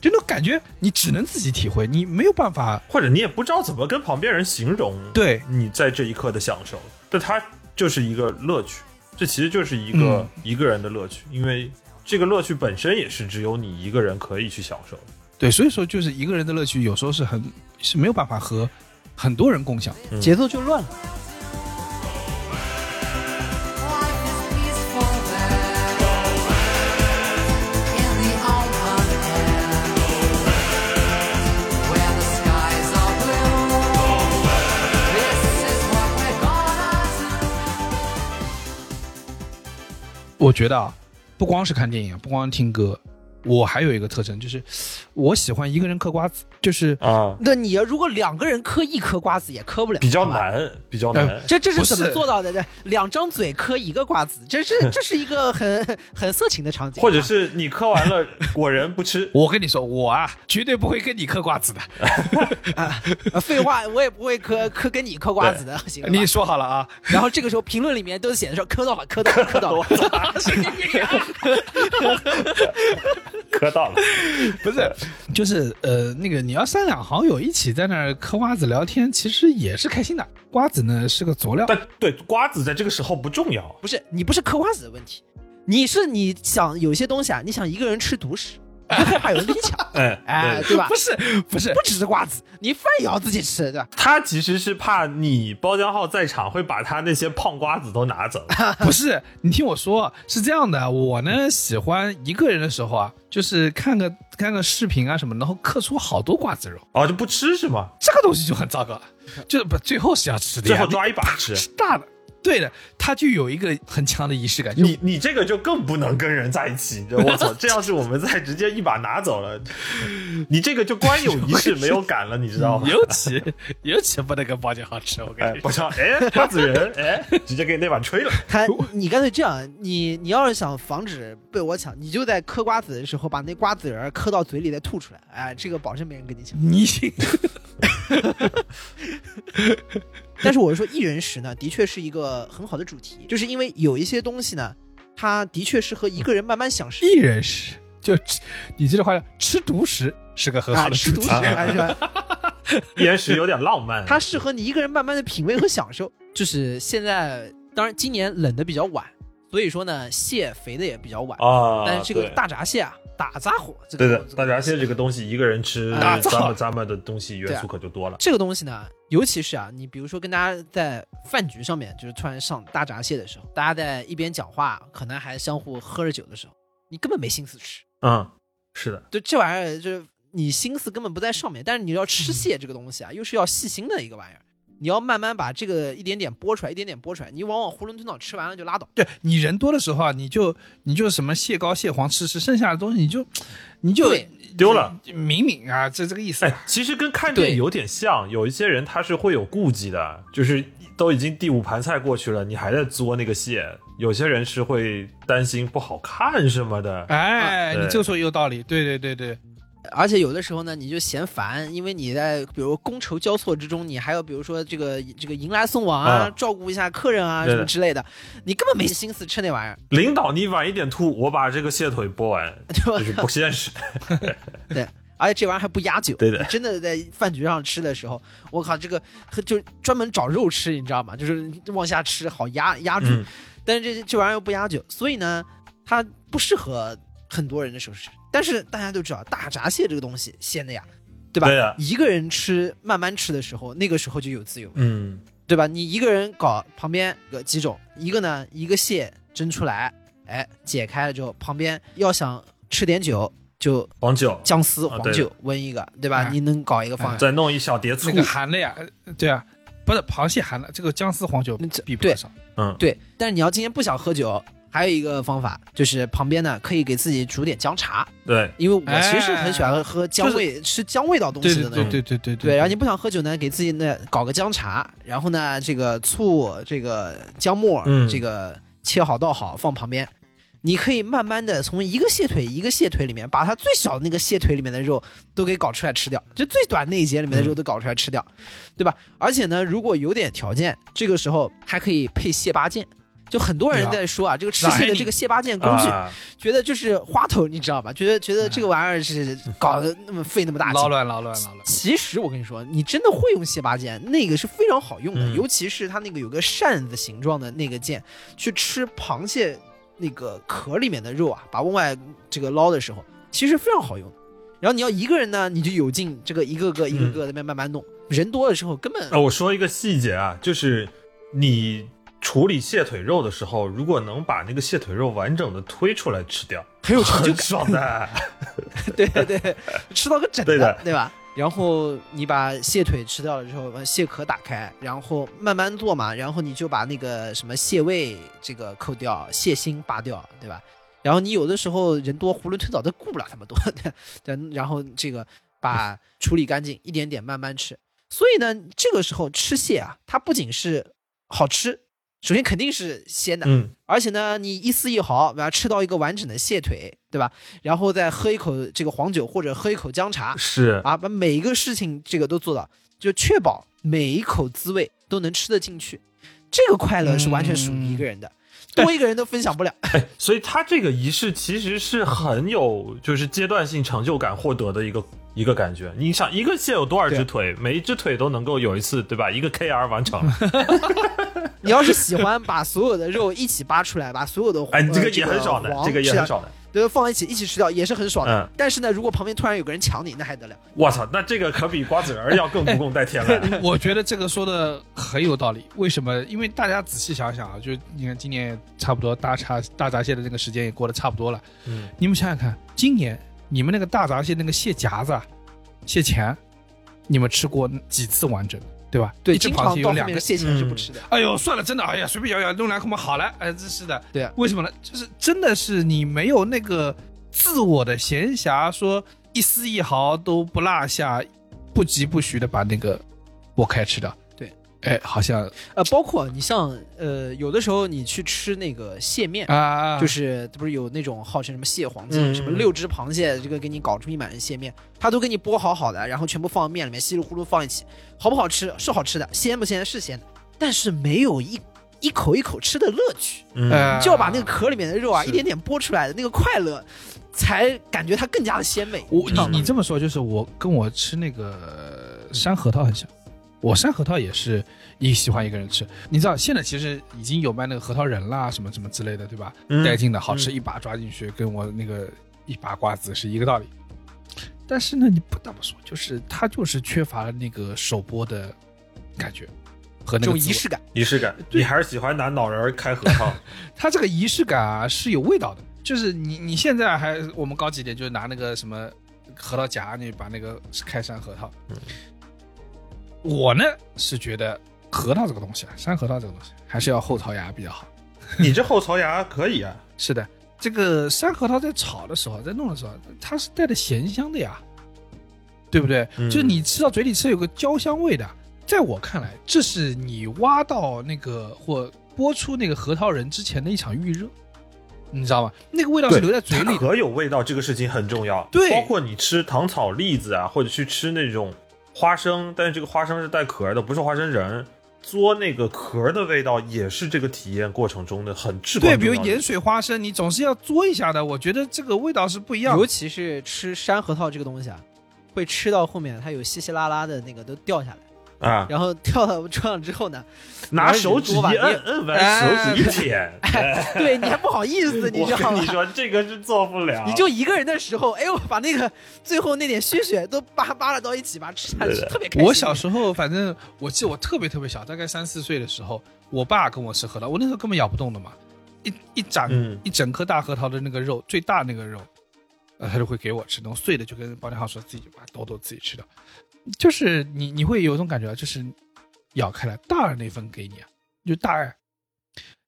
就那种感觉，你只能自己体会，你没有办法。或者你也不知道怎么跟旁边人形容，对你在这一刻的享受，但他就是一个乐趣，这其实就是一个、嗯一个人的乐趣，因为这个乐趣本身也是只有你一个人可以去享受的。对，所以说就是一个人的乐趣，有时候是很是没有办法和很多人共享。节奏就乱了。我觉得啊，不光是看电影，不光听歌，我还有一个特征，就是我喜欢一个人嗑瓜子。就就是啊，那你要如果两个人嗑一颗瓜子也嗑不了，比较。难，比较呃难。这这是是怎么做到的？这两张嘴嗑一个瓜子，这是 这是一个很很色情的场景啊，或者是你嗑完了，果仁不吃，我跟你说，我啊绝对不会跟你嗑瓜子的。啊废话，我也不会嗑嗑跟你嗑瓜子的，行？你说好了啊，然后这个时候评论里面都写的说磕到了，磕到了，磕到了。磕到了。不是，就是呃，那个你要三两好友一起在那儿嗑瓜子聊天，其实也是开心的。瓜子呢是个佐料，但对瓜子在这个时候不重要，不是你不是嗑瓜子的问题，你是你想有些东西啊，你想一个人吃独食，你害怕有人跟你抢，哎哎，对对吧不？是不是不只是瓜子，你饭也要自己吃，对吧？他其实是怕你包浆号在场会把他那些胖瓜子都拿走。不是，你听我说，是这样的，我呢喜欢一个人的时候啊，就是看个看个视频啊什么，然后嗑出好多瓜子肉，哦，就不吃是吗？这个东西就很糟糕，就是不最后是要吃的，最后抓一把吃。是大的，对的，它就有一个很强的仪式感，你你这个就更不能跟人在一起，你知道我操！这要是我们再直接一把拿走了，你这个就光有仪式没有感了，你知道吗？尤其尤其不能跟包浆好吃，我跟哎，你说。哎瓜子仁，哎，直接给你那把吹了。他，你干脆这样，你你要是想防止被我抢，你就在嗑瓜子的时候把那瓜子仁嗑到嘴里再吐出来，哎，这个保证没人跟你抢。你 但是我是说，一人食呢，的确是一个很好的主题，就是因为有一些东西呢，它的确适合一个人慢慢享受。一人食，就吃你这句话叫吃独食是个很好啊，的主题吃独食，还是吧？一人食有点浪漫，它适合你一个人慢慢的品味和享受。就是现在，当然今年冷的比较晚，所以说呢，蟹肥的也比较晚。啊，但是这个大闸蟹啊，打杂火，这个对的，大闸蟹这个东西，一个人吃大咱们咱们的东西元素可就多了。这个东西呢，尤其是啊，你比如说跟大家在饭局上面，就是突然上大闸蟹的时候，大家在一边讲话，可能还相互喝着酒的时候，你根本没心思吃。嗯，是的，就这玩意儿，就是你心思根本不在上面。但是你要吃蟹这个东西啊，又是要细心的一个玩意儿，你要慢慢把这个一点点剥出来，一点点剥出来。你往往囫囵吞枣吃完了就拉倒。对你人多的时候啊，你就你就什么蟹膏、蟹黄吃吃，剩下的东西你就你就丢了。敏敏啊，这这个意思。哎，其实跟看电影有点像，有一些人他是会有顾忌的，就是都已经第五盘菜过去了，你还在嘬那个蟹，有些人是会担心不好看什么的。哎，你这个说有道理，对对对对，而且有的时候呢，你就嫌烦，因为你在比如觥筹交错之中，你还要比如说这个这个迎来送往啊，啊照顾一下客人啊什么之类的，你根本没心思吃那玩意儿，领导，你晚一点吐，我把这个蟹腿剥完？就是不现实。对，而且这玩意儿还不压酒。对的真的在饭局上吃的时候，我靠，这个就专门找肉吃，你知道吗？就是往下吃，好压压住。嗯但是这这玩意儿又不压酒，所以呢，它不适合很多人的时候吃。但是大家都知道，大闸蟹这个东西鲜的呀，对吧？对呀一个人吃，慢慢吃的时候，那个时候就有滋有味，嗯，对吧？你一个人搞旁边有几种，一个呢，一个蟹蒸出来，哎，解开了之后，旁边要想吃点酒，就黄酒，姜丝、黄酒温一个，对吧？哎你能搞一个方案。再弄一小碟醋那，个含了呀，呃对啊，不是螃蟹含了，这个姜丝黄酒那这对必不上。嗯，对，但是你要今天不想喝酒，还有一个方法就是旁边呢可以给自己煮点姜茶，对，因为我其实很喜欢喝姜就是味、吃姜味道东对对对西的那种。对对对对，然后你不想喝酒呢，给自己呢搞个姜茶，然后呢这个醋、这个姜末，嗯这个切好倒好放旁边。你可以慢慢的从一个蟹腿一个蟹腿里面，把它最小的那个蟹腿里面的肉都给搞出来吃掉，就最短那一节里面的肉都搞出来吃掉，对吧？而且呢，如果有点条件，这个时候还可以配蟹八件。就很多人在说啊，这个吃蟹的这个蟹八件工具，啊，觉得就是花头，你知道吧？觉得觉得这个玩意儿是搞得那么费那么大劲捞。乱捞乱捞乱，其实我跟你说，你真的会用蟹八件，那个是非常好用的，嗯尤其是它那个有个扇子形状的那个剑，去吃螃蟹那个壳里面的肉啊，把往外这个捞的时候，其实非常好用。然后你要一个人呢，你就有劲这个一个个一个个在那边慢慢弄，人多的时候根本啊，我说一个细节啊，就是你处理蟹腿肉的时候，如果能把那个蟹腿肉完整的推出来吃掉，很有成就感。爽的。对对对，吃到个整对的对吧？然后你把蟹腿吃掉了之后，把蟹壳打开，然后慢慢做嘛，然后你就把那个什么蟹胃这个扣掉，蟹心拔掉，对吧？然后你有的时候人多囫囵吞枣都顾不了那么多，对，然后这个把把处理干净，一点点慢慢吃。所以呢，这个时候吃蟹啊，它不仅是好吃，首先肯定是鲜的，嗯，而且呢，你一丝一毫，把它吃到一个完整的蟹腿，对吧？然后再喝一口这个黄酒或者喝一口姜茶，是啊，把每一个事情这个都做到，就确保每一口滋味都能吃得进去。这个快乐是完全属于一个人的，多一个人都分享不了。所以他这个仪式其实是很有就是阶段性成就感获得的一个一个感觉。你想，一个蟹有多少只腿，每一只腿都能够有一次，对吧？一个 KR 完成了，你要是喜欢把所有的肉一起扒出来，把所有的哎，这个呃也很爽的，这个也很爽的。对，放在一起一起吃掉也是很爽的。嗯但是呢，如果旁边突然有个人抢你，那还得了？我操，那这个可比瓜子仁要更不共戴天了。我觉得这个说的很有道理。为什么？因为大家仔细想想啊，就你看今年差不多大闸大闸蟹的这个时间也过得差不多了。嗯，你们想想看，今年你们那个大闸蟹那个蟹夹子、啊、蟹钳，你们吃过几次完整，对吧？对，一只螃蟹有两个。蟹钳是不吃的。哎呦，算了，真的，哎呀，随便咬咬，弄两口嘛，好了，哎，真是的。对啊为什么呢？就是真的是你没有那个自我的闲暇，说一丝一毫都不落下，不疾不徐的把那个剥开吃掉。对，哎，好像呃，包括你像呃，有的时候你去吃那个蟹面。啊，就是不是有那种号称什么蟹黄鸡，嗯什么六只螃蟹，这个给你搞出一满的蟹面，它都给你剥好好的，然后全部放到面里面，稀里糊涂放一起，好不好吃？是好吃的，鲜不鲜？是鲜的，但是没有一一口一口吃的乐趣，嗯呃就要把那个壳里面的肉啊一点点剥出来的那个快乐，才感觉它更加的鲜美。我你你这么说，就是我跟我吃那个山核桃很像。我山核桃也是一喜欢一个人吃，你知道现在其实已经有卖那个核桃仁啦，什么什么之类的，对吧？嗯带劲的好吃，嗯一把抓进去，跟我那个一把瓜子是一个道理。但是呢，你不得不说，就是它就是缺乏了那个首播的感觉和那种仪式感，仪式感，你还是喜欢拿脑仁开核桃。它这个仪式感啊是有味道的，就是你你现在还我们高级点，就是拿那个什么核桃夹，你把那个开山核桃。我呢是觉得核桃这个东西啊，山核桃这个东西还是要后槽牙比较好。你这后槽牙可以啊，是的，这个山核桃在炒的时候，在弄的时候，它是带着咸香的呀，对不对？嗯就是你吃到嘴里是有个焦香味的。在我看来，这是你挖到那个或剥出那个核桃仁之前的一场预热，你知道吗？那个味道是留在嘴里可有味道，这个事情很重要。对包括你吃糖炒栗子啊，或者去吃那种花生，但是这个花生是带壳的，不是花生仁。嘬那个壳的味道，也是这个体验过程中的很至关对，比重要的如盐水花生，你总是要嘬一下的。我觉得这个味道是不一样的尤。其是吃山核桃这个东西啊，会吃到后面它有稀稀拉拉的那个都掉下来，啊，然后跳到桌上之后呢，拿手指一摁，摁完手指一舔，对你还不好意思，你我知道吗跟你？说，这个是做不了。你就一个人的时候，哎呦，把那个最后那点血血都扒扒拉到一起，吧吃下去，特别开心。我小时候，反正我记得我特别特别小，大概三四岁的时候，我爸跟我吃核桃，我那时候根本咬不动的嘛，一一整、嗯一整颗大核桃的那个肉，最大那个肉，呃，他就会给我吃，那种碎的就跟包天浩说自己就把它抖抖自己吃掉，就是你你会有一种感觉啊，就是咬开来大二那份给你啊，就大二。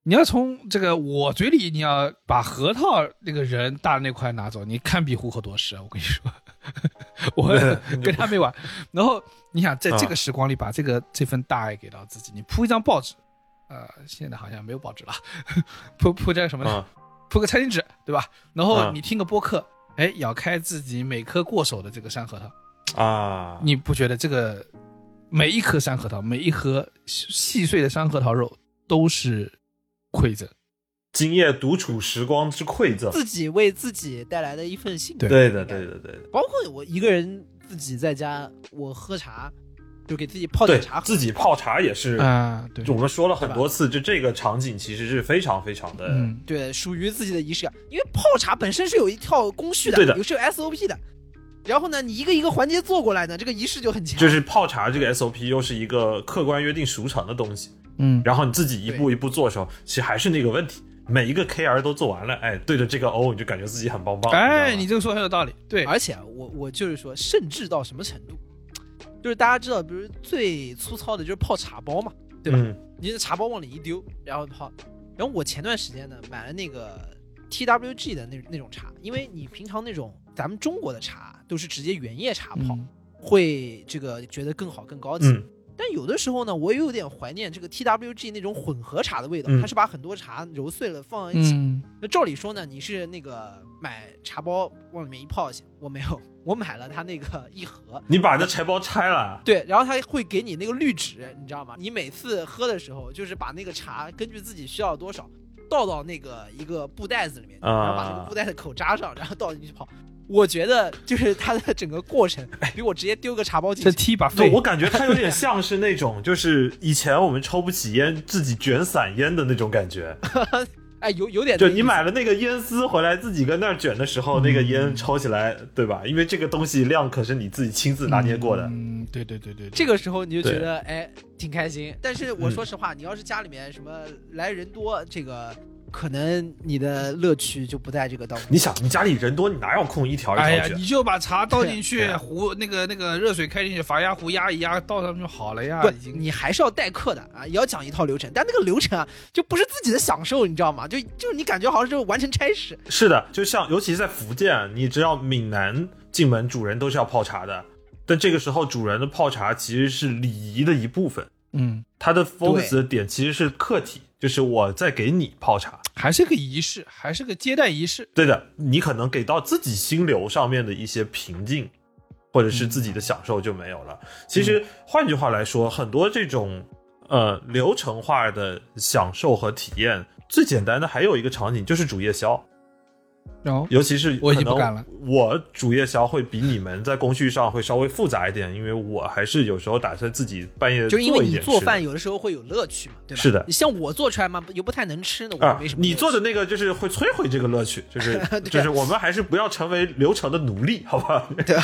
你要从这个我嘴里，你要把核桃那个人大的那块拿走，你堪比虎口夺食啊！我跟你说，我 跟他没完。然后你想在这个时光里把这个这份大爱给到自己，你铺一张报纸，呃，现在好像没有报纸了，铺铺张什么呢？啊，铺个餐巾纸，对吧？然后嗯你听个播客，哎，咬开自己每颗过手的这个山核桃，啊，你不觉得这个每一颗山核桃，每一盒细碎的山核桃肉都是馈赠？今夜独处时光之馈赠。自己为自己带来的一份幸福。对对的，对的，对的。包括我一个人自己在家，我喝茶，就给自己泡点茶，自己泡茶也是，啊，对就我们说了很多次，就这个场景其实是非常非常的，嗯，对，属于自己的仪式感。因为泡茶本身是有一套工序的，对的有是有 SOP 的。然后呢，你一个一个环节做过来呢，这个仪式就很强。就是泡茶这个 SOP 又是一个客观约定俗成的东西，嗯，然后你自己一步一步做的时候，其实还是那个问题，每一个 KR 都做完了，哎，对着这个 O 你就感觉自己很棒。棒，哎，你你这个说很有道理，对，而且啊我我就是说，甚至到什么程度，就是大家知道，比如最粗糙的就是泡茶包嘛，对吧？你的茶包往里一丢，然后泡。然后我前段时间呢买了那个 TWG 的那那种茶，因为你平常那种咱们中国的茶，都是直接原叶茶泡，嗯会这个觉得更好更高级。嗯但有的时候呢，我也有点怀念这个 TWG 那种混合茶的味道，嗯它是把很多茶揉碎了放在一起。嗯那照理说呢，你是那个买茶包往里面一泡去，我没有，我买了它那个一盒。你把那茶包拆了，对，然后它会给你那个滤纸，你知道吗？你每次喝的时候，就是把那个茶根据自己需要多少，倒到那个一个布袋子里面，啊然后把那个布袋的口扎上，然后倒进去泡。我觉得就是它的整个过程，比我直接丢个茶包进这去。踢把对，我感觉它有点像是那种，就是以前我们抽不起烟，自己卷散烟的那种感觉。哎，有有点就你买了那个烟丝回来，自己跟那儿卷的时候，那个烟抽起来，对吧？因为这个东西量可是你自己亲自拿捏过的。嗯，对对对对，对这个时候你就觉得哎挺开心。但是我嗯说实话，你要是家里面什么来人多，这个可能你的乐趣就不在这个当中。你想，你家里人多，你哪有空一条一哎呀，条卷？你就把茶倒进去壶那个那个热水开进去，法压壶压一压，倒上就好了呀。不已，经你还是要待客的啊，也要讲一套流程。但那个流程啊，就不是自己的享受，你知道吗？就就是你感觉好像是完成差事。是的，就像尤其是在福建，你知道闽南进门主人都是要泡茶的，但这个时候主人的泡茶其实是礼仪的一部分，嗯，它的 focus 的点其实是客体，就是我在给你泡茶。还是个仪式，还是个接待仪式。对的，你可能给到自己心流上面的一些平静，或者是自己的享受就没有了。其实换句话来说，很多这种呃流程化的享受和体验，最简单的还有一个场景就是煮夜宵。然后尤其是我已经不敢了我煮夜宵会比你们在工序上会稍微复杂一点，因为我还是有时候打算自己半夜就因为你做一点做饭有的时候会有乐趣嘛，对吧？是的你像我做出来嘛，又不太能吃，呢我啊就没什，么。你做的那个就是会摧毁这个乐趣，就是 就是我们还是不要成为流程的奴隶，好吧？对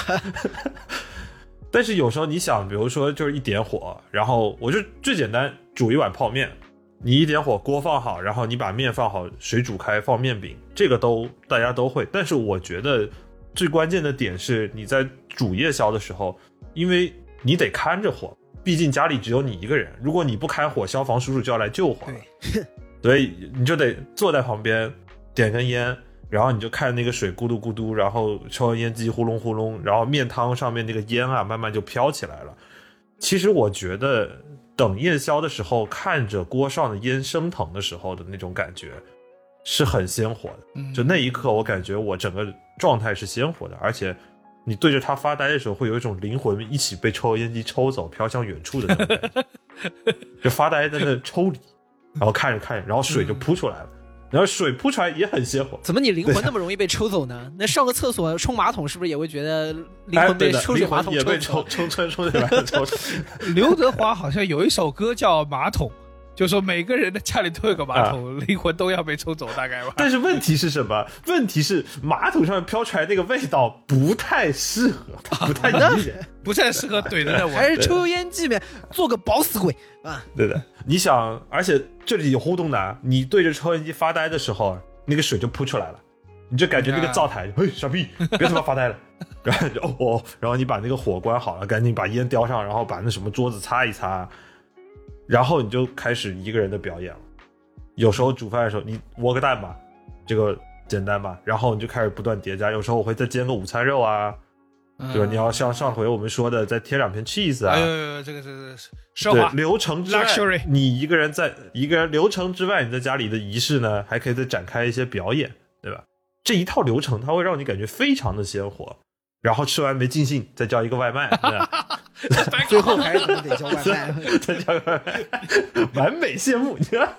但是有时候你想，比如说就是一点火，然后我就最简单煮一碗泡面，你一点火，锅放好，然后你把面放好，水煮开，放面饼，这个都大家都会。但是我觉得最关键的点是你在煮夜宵的时候，因为你得看着火，毕竟家里只有你一个人，如果你不开火，消防叔叔就要来救火了。所以你就得坐在旁边点根烟，然后你就看那个水咕嘟咕嘟，然后抽完烟机呼隆呼隆，然后面汤上面那个烟啊慢慢就飘起来了。其实我觉得等夜宵的时候，看着锅上的烟升腾的时候的那种感觉是很鲜活的。嗯就那一刻，我感觉我整个状态是鲜活的，而且你对着它发呆的时候，会有一种灵魂一起被抽油烟机抽走，飘向远处的那种感觉。就发呆在那抽离，然后看着看着，然后水就扑出来了，然后水扑出来也很鲜活。怎么你灵魂那么容易被抽走呢？那上个厕所冲马桶是不是也会觉得灵哎，魂被抽水马桶魂也被抽抽走？抽抽抽水马桶抽走。刘德华好像有一首歌叫《马桶》，就说每个人的家里都有个马桶，灵魂都要被抽走，大概吧。但是问题是什么？问题是马桶上面飘出来那个味道不太适合，它 不太宜人。不太适合怼着在 还我。是抽烟机里面做个饱死鬼啊？对的，你想，而且这里有互动的啊，你对着抽烟机发呆的时候，那个水就扑出来了，你就感觉那个灶台，嘿，傻逼，别他妈发呆了，然后就哦哦，然后你把那个火关好了，赶紧把烟叼上，然后把那什么桌子擦一擦，然后你就开始一个人的表演了。有时候煮饭的时候，你窝个蛋吧，这个简单吧，然后你就开始不断叠加。有时候我会再煎个午餐肉啊，对吧？你要像上回我们说的，再贴两片 cheese 啊，哎呦呦呦，这个是是奢对华，流程之外你一个人在一个人流程之外，你在家里的仪式呢，还可以再展开一些表演，对吧？这一套流程，它会让你感觉非常的鲜活。然后吃完没尽兴，再叫一个外卖，对吧 最后还是得叫外卖？再叫个外卖，完美谢幕。你看，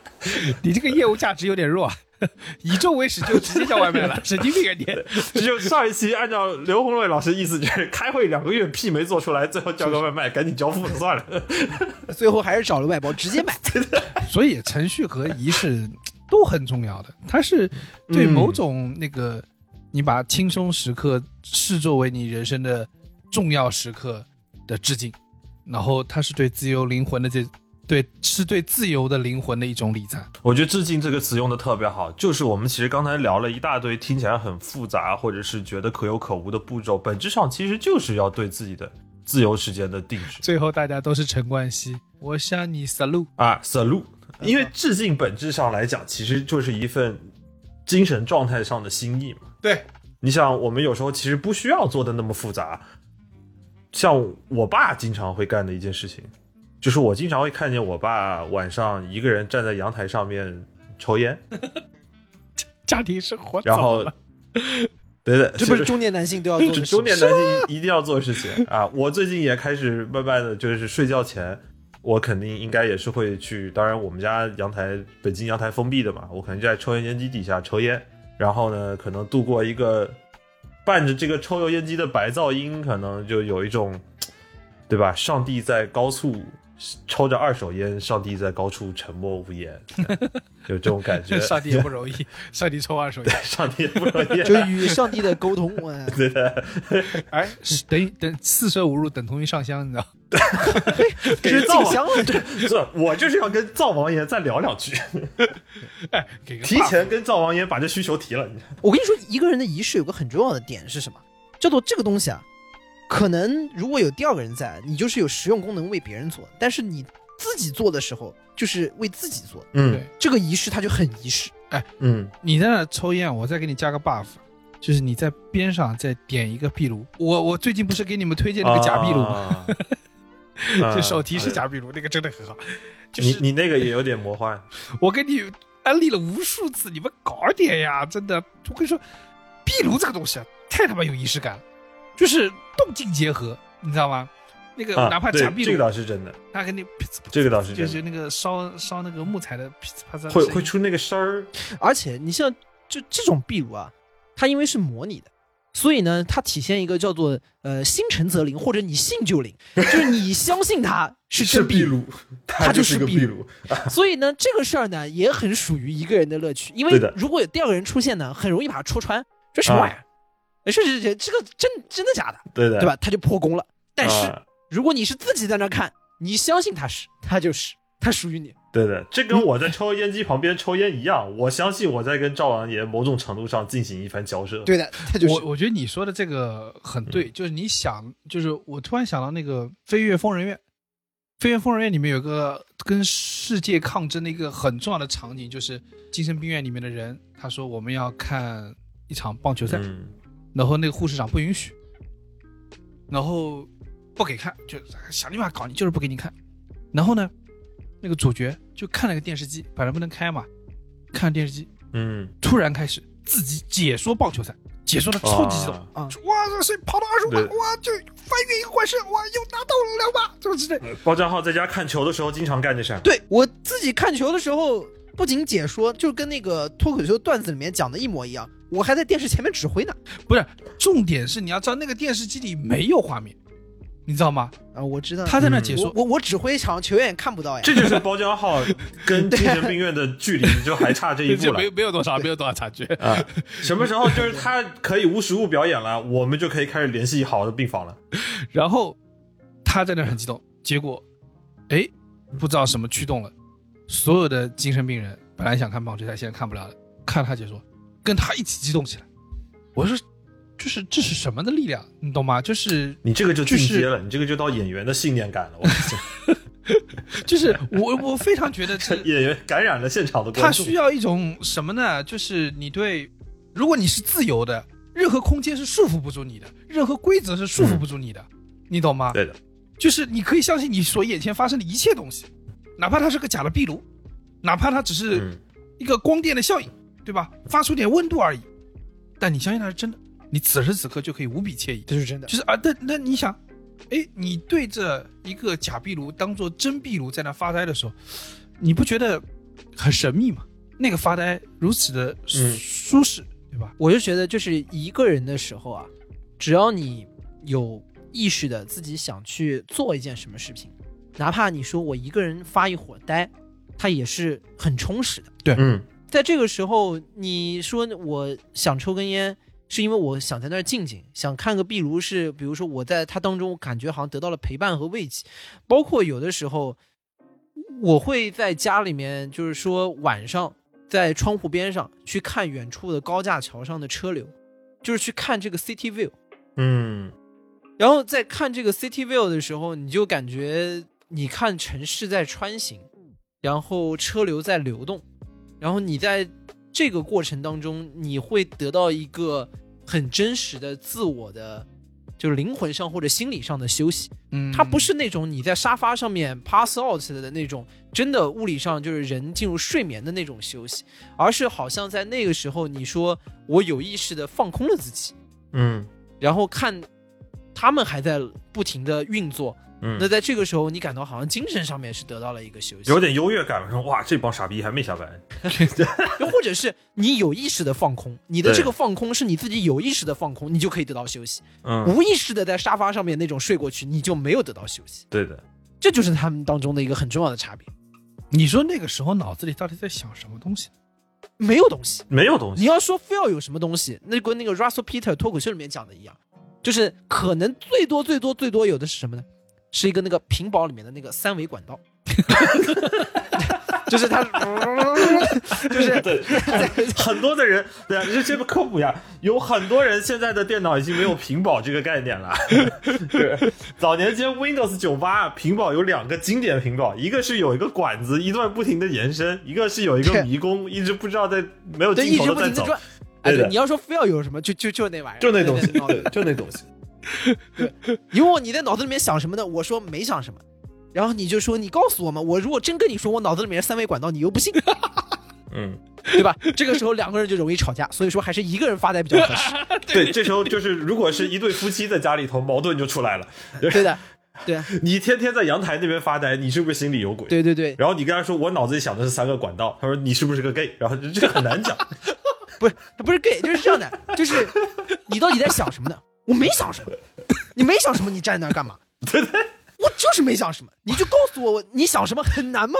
你这个业务价值有点弱，以终为始就直接叫外卖了，神经病啊你！这就上一期按照刘宏伟老师意思，就是开会两个月屁没做出来，最后叫个外卖，赶紧交付算了。最后还是找了外包直接买。所以程序和仪式都很重要的，它是对某种那个、你把轻松时刻视作为你人生的重要时刻的致敬，然后它是对自由灵魂的这对是对自由的灵魂的一种礼赞。我觉得“致敬”这个词用的特别好，就是我们其实刚才聊了一大堆听起来很复杂，或者是觉得可有可无的步骤，本质上其实就是要对自己的自由时间的定制最后大家都是陈冠希，我向你 salute。啊，salute。因为致敬本质上来讲，其实就是一份精神状态上的心意嘛。对，你想，我们有时候其实不需要做的那么复杂。像我爸经常会干的一件事情，就是我经常会看见我爸晚上一个人站在阳台上面抽烟，家庭生活然后，对对，这不是中年男性都要做的事中年男性一定要做的事情啊！我最近也开始慢慢的就是睡觉前，我肯定应该也是会去。当然，我们家阳台北京阳台封闭的嘛，我可能就在抽油烟机底下抽烟，然后呢，可能度过一个伴着这个抽油烟机的白噪音，可能就有一种，对吧？上帝在高速抽着二手烟，上帝在高处沉默无言，有这种感觉。上帝也不容易，上帝抽二手烟。上帝也不容易。就与上帝的沟通，哎对的，哎，等于等四舍五入等同于上香，你知道？这是进香了。是我就是要跟灶王爷再聊两句，哎，给提前跟灶王爷把这需求提了。我跟你说，一个人的仪式有个很重要的点是什么？叫做这个东西啊，可能如果有第二个人在，你就是有实用功能为别人做，但是你自己做的时候，就是为自己做。嗯对这个仪式它就很仪式。哎嗯你在那抽烟，我再给你加个 buff，就是你在边上再点一个壁炉。我我最近不是给你们推荐那个假壁炉吗？啊 就手提式假壁炉，那个真的很好。就是你你那个也有点魔幻，我给你安利了无数次，你们搞点呀！真的，我跟你说，壁炉这个东西啊，太他妈有仪式感了，就是动静结合，你知道吗？那个啊哪怕对假壁炉，这个倒是真的，他给你噼这个倒是真的就是那个烧烧那个木材的噼呲啪会会出那个声儿。而且你像就这种壁炉啊，它因为是模拟的，所以呢，它体现一个叫做呃心诚则灵，或者你信就灵，就是你相信它是真壁炉。它就就是个壁炉。所以呢，这个事儿呢也很属于一个人的乐趣，因为如果有第二个人出现呢，很容易把它戳穿，这什么玩意儿？哎是是是，这个真真的假的，对的，对吧？他就破功了。但是啊如果你是自己在那看，你相信他是，他就是，他属于你。对的，这跟我在抽烟机旁边抽烟一样。我相信我在跟赵王爷某种程度上进行一番交涉。对的，他就是。我我觉得你说的这个很嗯对，就是你想，就是我突然想到那个《飞跃疯人院》，《飞跃疯人院》里面有个跟世界抗争的一个很重要的场景，就是精神病院里面的人，他说我们要看一场棒球赛，嗯然后那个护士长不允许，然后不给看，就想立马搞你，就是不给你看。然后呢，那个主角就看了个电视机，本来不能开嘛，看电视机，嗯，突然开始自己解说棒球赛，解说的超级激动。啊哇，这谁跑到二十五码，哇，就翻越一个怪兽，哇，又拿到了两把，这么之类。呃包账号在家看球的时候经常干这事儿。对我自己看球的时候，不仅解说，就跟那个脱口秀段子里面讲的一模一样，我还在电视前面指挥呢。不是，重点是你要知道那个电视机里没有画面，你知道吗？啊，我知道。他在那解说，我我我指挥一场球员也看不到呀。这就是包浆号跟 精神病院的距离就还差这一步了 这没没有多少，没有多少差距。啊！什么时候就是他可以无实物表演了，我们就可以开始联系好的病房了。然后他在那很激动，结果，哎，不知道什么驱动了，所有的精神病人本来想看棒球赛，现在看不了了，看了他解说，跟他一起激动起来。我说，就是这是什么的力量，你懂吗？就是你这个就进就是阶了，你这个就到演员的信念感了。我跟你 就是我我非常觉得这讲，演员感染了现场的他观众需。要一种什么呢？就是你对，如果你是自由的，任何空间是束缚不住你的，任何规则是束缚不住你的，你懂吗？对的，就是你可以相信你所眼前发生的一切东西，哪怕它是个假的壁炉，哪怕它只是嗯，一个光电的效应，对吧？发出点温度而已，但你相信它是真的，你此时此刻就可以无比惬意。这是真的就。是啊，那那你想，哎，你对着一个假壁炉当做真壁炉在那发呆的时候，你不觉得很神秘吗？那个发呆如此的舒嗯舒适，对吧？我就觉得，就是一个人的时候啊，只要你有意识的自己想去做一件什么事情，哪怕你说我一个人发一会儿呆，它也是很充实的。对嗯，在这个时候，你说我想抽根烟，是因为我想在那儿静静，想看个壁炉是，比如说我在它当中，我感觉好像得到了陪伴和慰藉。包括有的时候，我会在家里面，就是说晚上在窗户边上去看远处的高架桥上的车流，就是去看这个 city view。嗯，然后在看这个 city view 的时候，你就感觉你看城市在穿行，然后车流在流动，然后你在这个过程当中，你会得到一个很真实的自我的，就是灵魂上或者心理上的休息。嗯，它不是那种你在沙发上面 pass out 的那种，真的物理上就是人进入睡眠的那种休息，而是好像在那个时候，你说我有意识的放空了自己，嗯然后看他们还在不停的运作，嗯那在这个时候，你感到好像精神上面是得到了一个休息，有点优越感，说哇，这帮傻逼还没下班。又或者是你有意识的放空，你的这个放空是你自己有意识的放空，你就可以得到休息。嗯，无意识的在沙发上面那种睡过去，你就没有得到休息。对的，这就是他们当中的一个很重要的差别。你说那个时候脑子里到底在想什么东西？没有东西，没有东西。你要说非要有什么东西，那就跟那个 Russell Peter 脱口秀里面讲的一样，就是可能最多最多最多有的是什么呢？是一个那个屏保里面的那个三维管道，就是它，就是对，很多的人，对啊，这这不科普呀，有很多人现在的电脑已经没有屏保这个概念了。对，早年间 Windows 九八屏保有两个经典屏保，一个是有一个管子一段不停的延伸，一个是有一个迷宫，一直不知道在没有对，尽头的在走。对你要说非要有什么，就就就那玩意儿，就那东西，就那东西。你问我你在脑子里面想什么呢？我说没想什么，然后你就说你告诉我嘛，我如果真跟你说我脑子里面是三维管道，你又不信，嗯，对吧？这个时候两个人就容易吵架，所以说还是一个人发呆比较合适。对，这时候就是如果是一对夫妻在家里头，矛盾就出来了。对的，对你天天在阳台那边发呆，你是不是心里有鬼？对对对，然后你跟他说，我脑子里想的是三个管道，他说你是不是个 gay？然后这个很难讲。不是不是 gay，就是这样的，就是你到底在想什么呢？我没想什么，你没想什么，你站那儿干嘛？对对，我就是没想什么，你就告诉我你想什么，很难吗？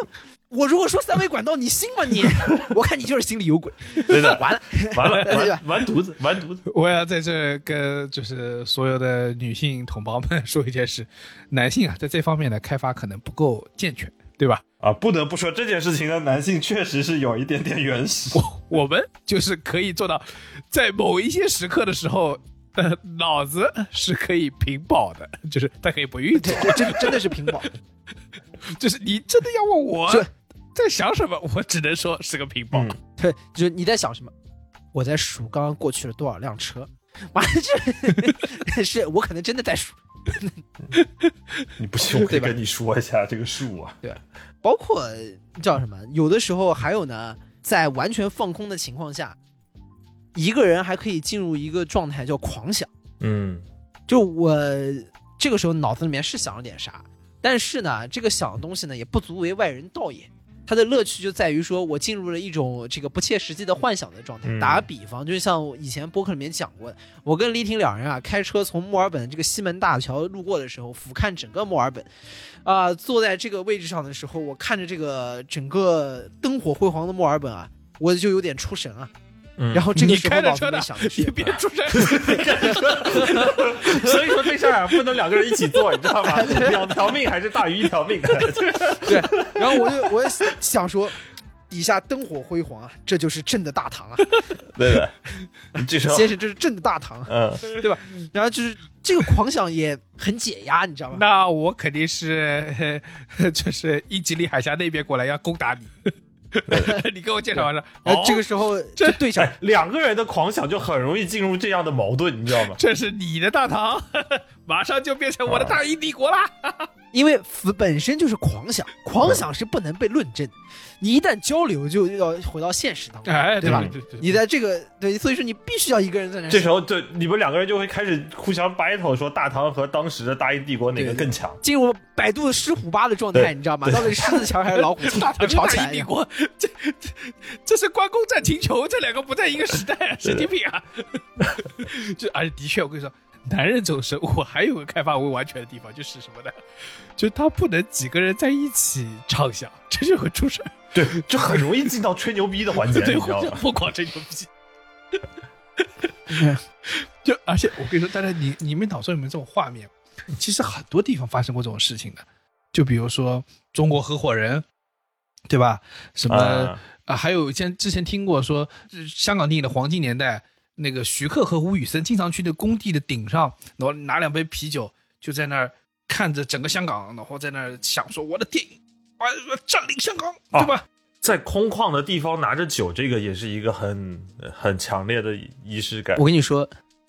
我如果说三维管道，你信吗你？我看你就是心里有鬼。真的，完了，完了，完完犊子，完犊子。我要在这跟就是所有的女性同胞们 说一件事：男性啊，在这方面的开发可能不够健全，对吧？啊，不得不说这件事情呢，男性确实是有一点点原始。我我们就是可以做到，在某一些时刻的时候，呃，脑子是可以屏保的，就是它可以不运作对，。这真真的是屏保。就是你真的要问我在想什么，我只能说是个屏保。嗯对，就是你在想什么？我在数刚刚过去了多少辆车。完了，这 是我可能真的在数。你不信，我可以跟你说一下这个数啊。对包括叫什么？有的时候还有呢，在完全放空的情况下，一个人还可以进入一个状态叫狂想。嗯就我这个时候脑子里面是想了点啥，但是呢，这个想的东西呢也不足为外人道也。它的乐趣就在于说我进入了一种这个不切实际的幻想的状态。嗯打个比方，就像以前播客里面讲过的，我跟李挺两人啊开车从墨尔本这个西门大桥路过的时候，俯瞰整个墨尔本，啊、坐在这个位置上的时候，我看着这个整个灯火辉煌的墨尔本啊，我就有点出神啊。嗯然后这个你时候脑子里开着车的，是你别出声。所以说这事儿啊，不能两个人一起做，你知道吗？两条命还是大于一条命。对，然后我就我也想说，底下灯火辉煌啊，这就是朕的大堂啊，对的，先生，这是朕的大堂啊，嗯，对吧？然后就是这个狂想也很解压，你知道吗？那我肯定是，呃就是英吉利海峡那边过来要攻打你。你给我介绍完了，哦，这个时候这对上，哎，两个人的狂想就很容易进入这样的矛盾，你知道吗？这是你的大唐，马上就变成我的大英帝国啦。因为死本身就是狂想，狂想是不能被论证的，你一旦交流就要回到现实当中，哎，对吧？对对，你在这个对，所以说你必须要一个人在那这时候，对你们两个人就会开始互相 battle，说大唐和当时的大英帝国哪个更强？进入百度狮虎八的状态，你知道吗？到底是狮子强还是老虎强？大唐吵起跟大英帝国，这这这是关公战秦琼，这两个不在一个时代，神经病啊！就而且的确，我跟你说，男人这种生物还有个开发未完全的地方，就是什么呢？就他不能几个人在一起畅想，这就会出事儿。对，就很容易进到吹牛逼的环节，对，你知道吗？我疯狂吹牛逼。就而且我跟你说，大家你你们脑中有没有这种画面？其实很多地方发生过这种事情的，就比如说中国合伙人，对吧？什么啊啊？还有前之前听过说，呃香港电影的黄金年代，那个徐克和吴宇森经常去那工地的顶上，然后拿两杯啤酒，就在那儿看着整个香港，然后在那儿想说我的电影啊占领香港，啊对吧？在空旷的地方拿着酒，这个也是一个很很强烈的仪式感我。跟你说，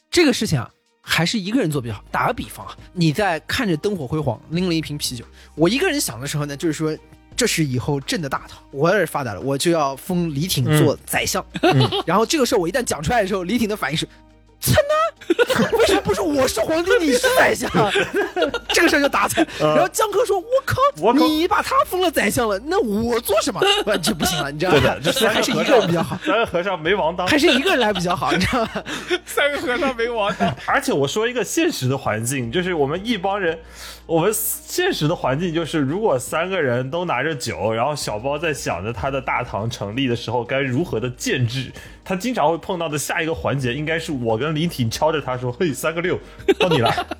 这个事情啊，还是一个人做比较好。打个比方啊，你在看着灯火辉煌，拎了一瓶啤酒，我一个人想的时候呢，就是说。这是以后朕的大唐，我要是发达了，我就要封李挺做宰相。然后这个事儿我一旦讲出来的时候，李挺的反应是：操呢？为什么不是我是皇帝，你是宰相？这个事儿就打起来。然后江科说：“我靠，你把他封了宰相了，那我做什么？不这不行了，你知道吗对的，？这三还是一个人比较好，三个和尚没王当。还是一个人来比较好，你知道吗？三个和尚没王当。而且我说一个现实的环境，就是我们一帮人，我们现实的环境就是，如果三个人都拿着酒，然后小包在想着他的大唐成立的时候该如何的建制，他经常会碰到的下一个环节，应该是我跟李挺敲着他说：“嘿，三个六，到你了。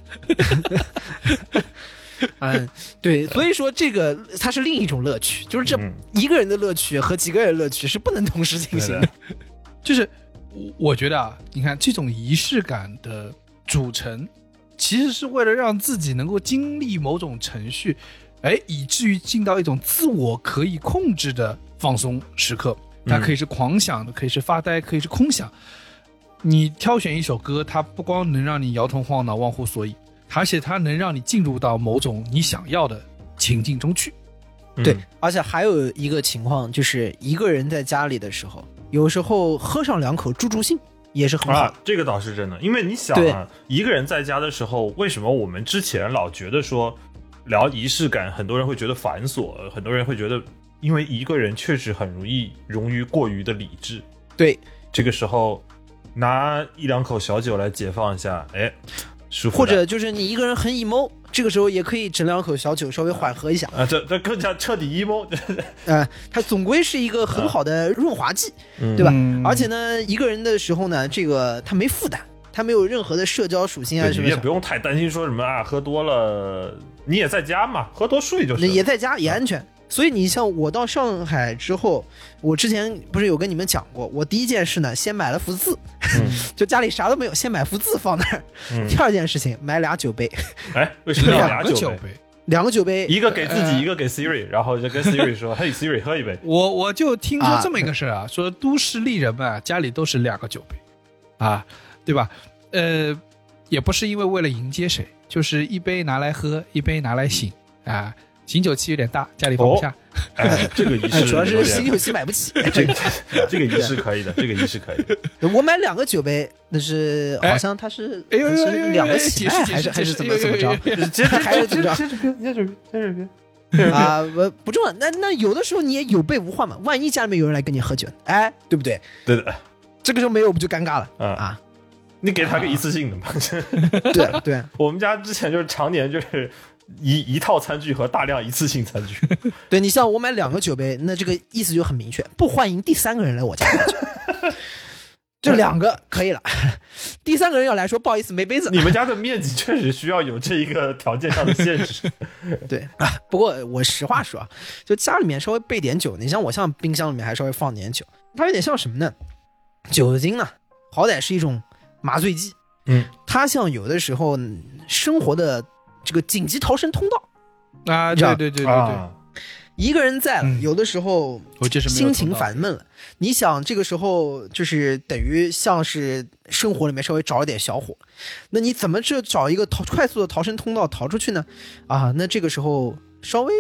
嗯，对，所以说这个它是另一种乐趣，就是这嗯一个人的乐趣和几个人的乐趣是不能同时进行的。就是我我觉得啊，你看这种仪式感的组成，其实是为了让自己能够经历某种程序，哎，以至于进到一种自我可以控制的放松时刻。它可以是狂想的，可以是发呆，可以是空想。你挑选一首歌，它不光能让你摇头晃脑、忘乎所以，而且它能让你进入到某种你想要的情境中去。嗯对，而且还有一个情况，就是一个人在家里的时候，有时候喝上两口助助兴也是很好。啊，这个倒是真的，因为你想对啊，一个人在家的时候，为什么我们之前老觉得说聊仪式感，很多人会觉得繁琐，很多人会觉得，因为一个人确实很容易容于过于的理智，对，这个时候拿一两口小酒来解放一下，哎，舒服。或者就是你一个人很 emo，这个时候也可以整两口小酒稍微缓和一下。啊，这这更加彻底 emo，呃，它总归是一个很好的润滑剂，嗯对吧？嗯而且呢，一个人的时候呢，这个他没负担，他没有任何的社交属性啊什么也不。用太担心说什么啊，喝多了你也在家嘛，喝多睡就是。也在家也安全。所以你像我到上海之后，我之前不是有跟你们讲过，我第一件事呢，先买了幅字，就家里啥都没有，先买幅字放那儿。嗯第二件事情，买俩酒杯，哎，为什么要两俩酒杯？个酒杯，两个酒杯，一个给自己，呃一个给 Siri，然后就跟 Siri 说：“嘿，Siri，喝一杯。我我就听说啊这么一个事儿啊，说都市丽人们啊，家里都是两个酒杯，啊，对吧？呃，也不是因为为了迎接谁，就是一杯拿来喝，一杯拿来醒啊。醒酒器有点大，家里放不下。哎，这个仪哎，式 主要是醒酒器买不起。这个 这个仪式可以的，这个仪式可以。我买两个酒杯，那是哎好像它是哎呦呦呦是呦！两个起哎解释卖还是还是怎么怎么着？接着还是接着编，接着编，接着编。啊，不不重要。那那有的时候你也有备无患嘛，万一家里面有人来跟你喝酒，哎，对不对？对的，这个时候没有不就尴尬了嗯啊？你给他个一次性的嘛。对对，我们家之前就是常年就是一一套餐具和大量一次性餐具。对你像我买两个酒杯，那这个意思就很明确，不欢迎第三个人来我家喝酒。这两个可以了，第三个人要来说不好意思没杯子。你们家的面积确实需要有这一个条件上的限制。对啊，不过我实话说啊，就家里面稍微备点酒，你像我像冰箱里面还稍微放点酒，它有点像什么呢？酒精呢，好歹是一种麻醉剂，嗯，它像有的时候嗯生活的这个紧急逃生通道。啊，对对对对对，啊，一个人在了，嗯有的时候心情烦闷了。你想这个时候就是等于像是生活里面稍微着了点小火，那你怎么这找一个逃快速的逃生通道逃出去呢？啊，那这个时候稍微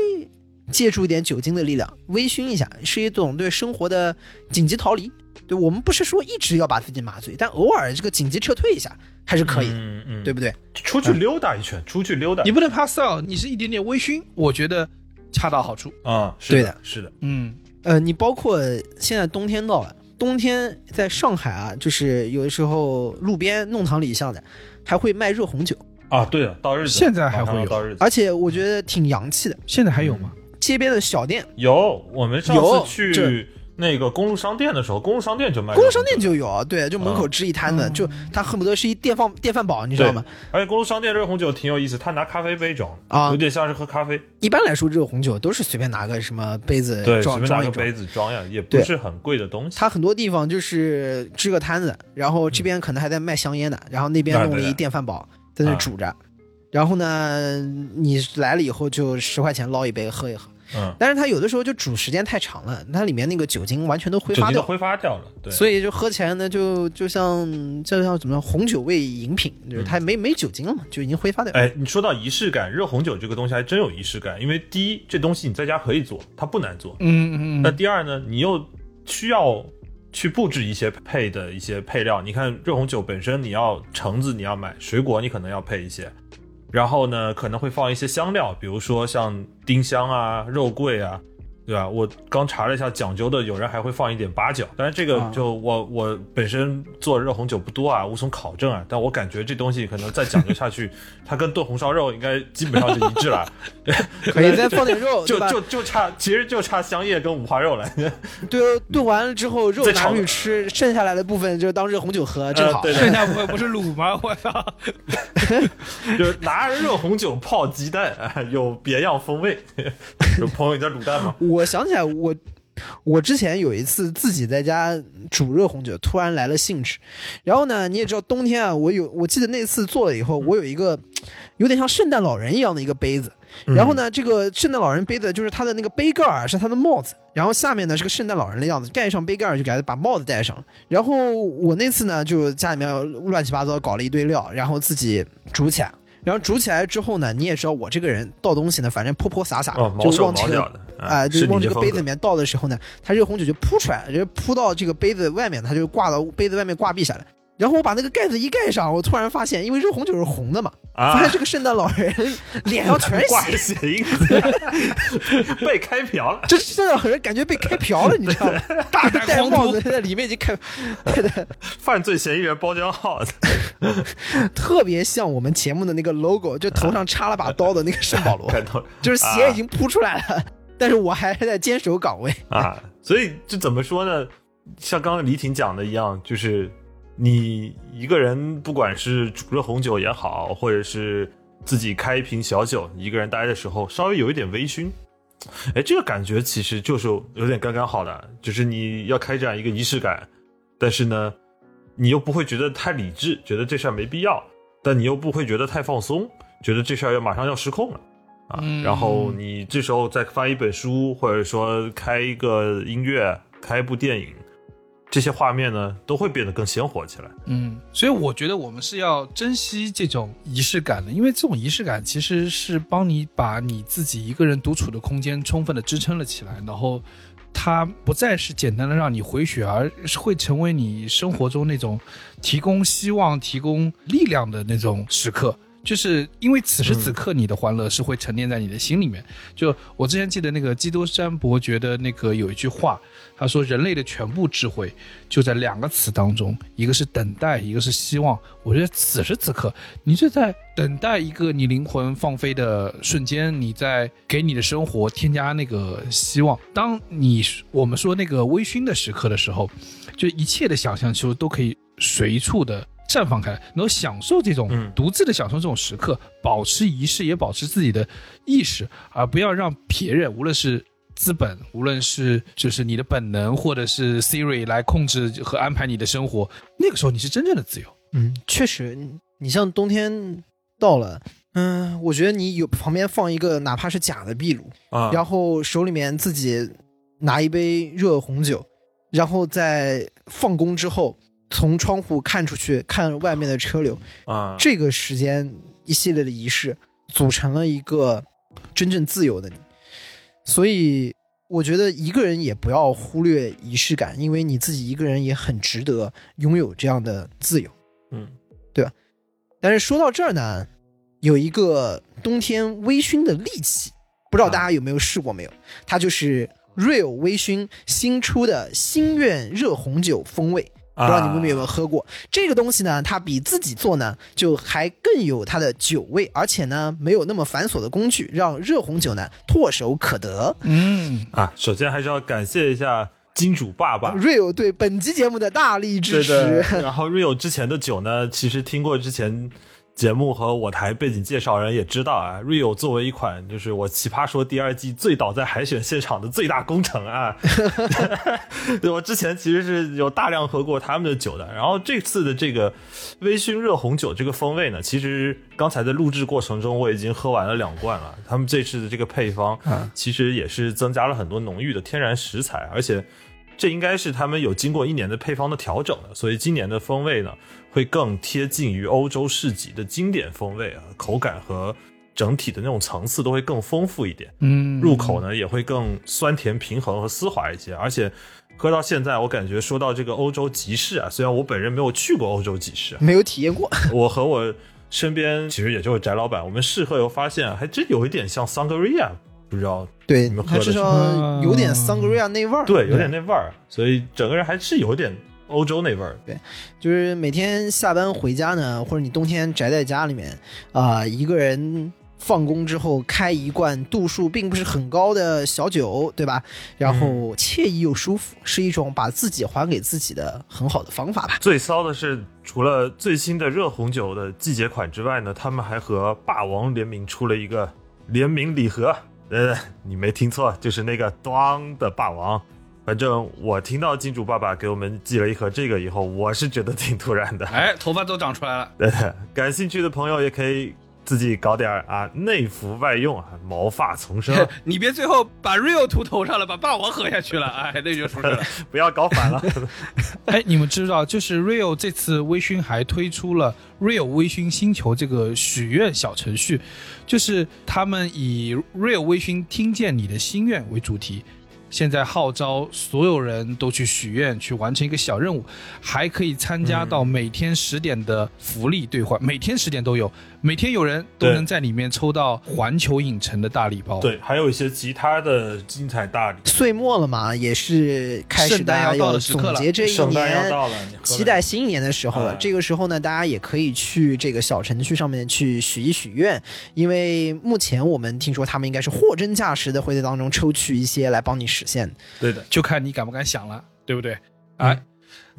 借助一点酒精的力量，微醺一下，是一种对生活的紧急逃离。对我们不是说一直要把自己麻醉，但偶尔这个紧急撤退一下还是可以的，嗯嗯，对不对？出去溜达一圈，出去溜达你不能 pass out，你是一点点微醺，我觉得恰到好处。啊，是对的，是的，嗯，呃，你包括现在冬天到了，冬天在上海啊，就是有的时候路边弄堂里巷的还会卖热红酒，啊，对的，到日子现在还会有到日子。而且我觉得挺洋气的。现在还有吗？街边的小店，有，我们上次去那个公路商店的时候，公路商店就卖，公路商店，就有啊，对，就门口嗯支一摊子，就他恨不得是一电饭电饭煲，你知道吗？而且公路商店热红酒挺有意思，他拿咖啡杯装啊有点像是喝咖啡，一般来说，热红酒都是随便拿个什么杯子对，随装装一装便拿个杯。子装呀，也不是很贵的东西。他很多地方就是支个摊子，然后这边可能还在卖香烟的，然后那边弄了一电饭煲在那啊煮着，然后呢，你来了以后就十块钱捞一杯喝一喝。嗯，但是它有的时候就煮时间太长了，它里面那个酒精完全都挥发掉挥发掉了，对，所以就喝起来呢，就就像就像怎么样红酒味饮品，就是它没没酒精了嘛，就已经挥发掉了。哎，你说到仪式感，热红酒这个东西还真有仪式感，因为第一，这东西你在家可以做，它不难做。嗯嗯嗯，那第二呢，你又需要去布置一些配的一些配料。你看热红酒本身，你要橙子你要买，水果你可能要配一些，然后呢可能会放一些香料，比如说像丁香啊、肉桂啊。对吧？我刚查了一下，讲究的有人还会放一点八角，但是这个啊就我我本身做热红酒不多啊，无从考证啊。但我感觉这东西可能再讲究下去，它跟炖红烧肉应该基本上就一致了。可以再放点肉，就？就就差，其实就差香叶跟五花肉了。对，炖完了之后 肉拿再炒出去吃，剩下来的部分就当热红酒喝，正好。对剩下部分不是卤吗？我操！就是拿热红酒泡鸡蛋，啊有别样风味。有朋友你在卤蛋吗？我想起来，我我之前有一次自己在家煮热红酒，突然来了兴致。然后呢，你也知道冬天啊，我有我记得那次做了以后，我有一个有点像圣诞老人一样的一个杯子。然后呢，这个圣诞老人杯子就是它的那个杯盖儿是它的帽子，然后下面呢是个圣诞老人的样子，盖上杯盖儿就给他把帽子戴上了。然后我那次呢，就家里面乱七八糟搞了一堆料，然后自己煮起来。然后煮起来之后呢，你也知道我这个人倒东西呢，反正泼泼洒洒就往这个啊、就是往这个杯子里面倒的时候呢，它热红酒就扑出来了，就扑到这个杯子外面，它就挂到杯子外面挂壁下来。然后我把那个盖子一盖上，我突然发现，因为热红酒是红的嘛，发啊现，这个圣诞老人 脸上全是挂血，着血印，被开瓢了。这圣诞老人感觉被开瓢了，你知道吗？戴帽子在里面已经开，犯罪嫌疑人包浆号，特别像我们节目的那个 logo，就头上插了把刀的那个圣保罗，就是血已经扑出来了，但是我还是在坚守岗位。啊，所以这怎么说呢？像刚刚李挺讲的一样，就是你一个人，不管是煮热红酒也好，或者是自己开一瓶小酒，一个人待的时候，稍微有一点微醺，哎，这个感觉其实就是有点刚刚好的，就是你要开展一个仪式感，但是呢，你又不会觉得太理智，觉得这事儿没必要，但你又不会觉得太放松，觉得这事儿要马上要失控了。啊，嗯然后你这时候再翻一本书，或者说开一个音乐，开一部电影，这些画面呢都会变得更鲜活起来。嗯，所以我觉得我们是要珍惜这种仪式感的，因为这种仪式感其实是帮你把你自己一个人独处的空间充分的支撑了起来，然后它不再是简单的让你回血，而是会成为你生活中那种提供希望、提供力量的那种时刻。就是因为此时此刻你的欢乐是会沉淀在你的心里面。就我之前记得那个基督山伯爵的那个有一句话，他说人类的全部智慧就在两个词当中，一个是等待，一个是希望。我觉得此时此刻，你是在等待一个你灵魂放飞的瞬间，你在给你的生活添加那个希望。当你我们说那个微醺的时刻的时候，就一切的想象其实都可以随处的。绽放开来，能够享受这种嗯独自的享受这种时刻，保持仪式，也保持自己的意识，而不要让别人，无论是资本，无论是就是你的本能，或者是 Siri 来控制和安排你的生活，那个时候你是真正的自由。嗯，确实，你你像冬天到了，嗯，我觉得你有旁边放一个哪怕是假的壁炉，啊，然后手里面自己拿一杯热红酒，然后在放工之后从窗户看出去看外面的车流，啊，这个时间一系列的仪式组成了一个真正自由的你，所以我觉得一个人也不要忽略仪式感，因为你自己一个人也很值得拥有这样的自由。嗯，对吧但是说到这儿呢，有一个冬天微醺的利器，不知道大家有没有试过没有？它就是 Real 微醺新出的心愿热红酒风味。不知道你们有没有喝过、这个东西呢？它比自己做呢，就还更有它的酒味，而且呢，没有那么繁琐的工具，让热红酒呢唾手可得。嗯，啊，首先还是要感谢一下金主爸爸。Rio 对本期节目的大力支对持的，，然后 Rio 之前的酒呢，其实听过之前节目和我台背景介绍人也知道啊，Rio 作为一款就是我奇葩说第二季最倒在海选现场的最大工程啊，对我之前其实是有大量喝过他们的酒的，然后这次的这个微醺热红酒这个风味呢，其实刚才在录制过程中我已经喝完了两罐了，他们这次的这个配方其实也是增加了很多浓郁的天然食材，而且。这应该是他们有经过一年的配方的调整的，所以今年的风味呢会更贴近于欧洲市集的经典风味啊，口感和整体的那种层次都会更丰富一点，嗯，入口呢也会更酸甜平衡和丝滑一些，而且喝到现在，我感觉说到这个欧洲集市啊，虽然我本人没有去过欧洲集市，没有体验过。我和我身边其实也就是翟老板，我们试喝以后发现还真有一点像桑格利亚，不知道对你们，喝的是少有点桑格利亚那味儿。对，有点那味儿，所以整个人还是有点欧洲那味儿。对就是每天下班回家呢，或者你冬天宅在家里面，啊、一个人放工之后开一罐度数并不是很高的小酒，对吧？然后惬意又舒服，是一种把自己还给自己的很好的方法吧。最骚的是，除了最新的热红酒的季节款之外呢，他们还和霸王联名出了一个联名礼盒。呃，你没听错，就是那个咣的霸王。反正我听到金主爸爸给我们寄了一盒这个以后，我是觉得挺突然的。哎，头发都长出来了。对，感兴趣的朋友也可以自己搞点儿啊，内服外用啊，毛发丛生，你别最后把 real 涂头上了，把霸王喝下去了，哎，那就出事了。不要搞反了。哎，你们知道，就是 real 这次微醺还推出了 real 微醺星球这个许愿小程序，就是他们以 real 微醺听见你的心愿为主题。现在号召所有人都去许愿，去完成一个小任务，还可以参加到每天十点的福利兑换，每天十点都有，每天有人都能在里面抽到环球影城的大礼包。对，还有一些其他的精彩大礼。岁末了嘛，也是开始圣诞大家要总结这一圣诞要年，到了，你喝了期待新一年的时候了。哎这个时候呢，大家也可以去这个小程序上面去许一许愿，因为目前我们听说他们应该是货真价实的会在当中抽取一些来帮你实现。对的，就看你敢不敢想了，对不对？哎，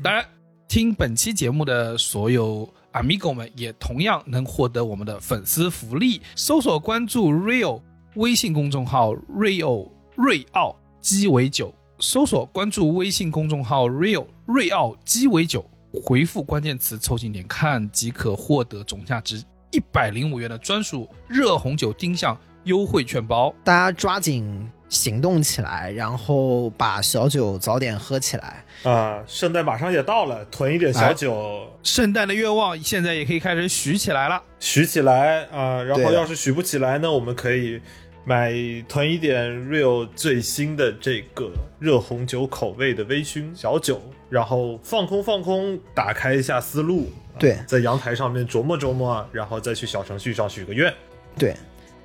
当然，听本期节目的所有 amigo 们也同样能获得我们的粉丝福利，搜索关注 Rio 微信公众号 Rio 瑞奥鸡尾酒，搜索关注微信公众号 Real 瑞奥鸡尾酒，回复关键词“凑近点看”即可获得总价值一百零五元的专属热红酒丁香优惠券包。大家抓紧行动起来，然后把小酒早点喝起来。啊，圣诞马上也到了，囤一点小酒。圣诞的愿望现在也可以开始许起来了。许起来啊、然后要是许不起来呢，我们可以买囤一点 Real 最新的这个热红酒口味的微醺小酒，然后放空放空，打开一下思路，啊对在阳台上面琢磨琢磨，然后再去小程序上许个愿。对，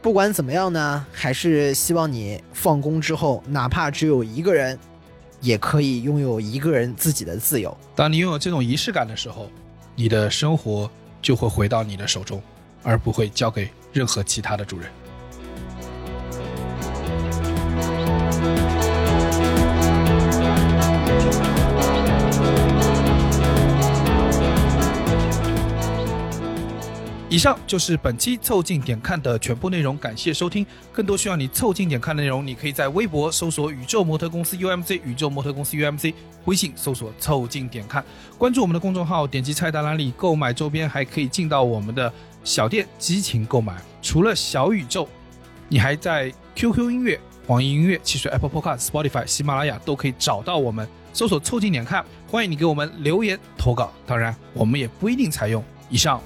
不管怎么样呢，还是希望你放工之后，哪怕只有一个人，也可以拥有一个人自己的自由。当你拥有这种仪式感的时候，你的生活就会回到你的手中，而不会交给任何其他的主人。以上就是本期凑近点看的全部内容，感谢收听。更多需要你凑近点看的内容，你可以在微博搜索“宇宙模特公司 UMC”，宇宙模特公司 UMC，微信搜索“凑近点看”，关注我们的公众号，点击菜单栏里购买周边，还可以进到我们的小店激情购买。除了小宇宙，你还在 QQ 音乐、网易音乐、汽水 Apple Podcast、Spotify、喜马拉雅都可以找到我们，搜索“凑近点看”，欢迎你给我们留言投稿。当然，我们也不一定采用。以上。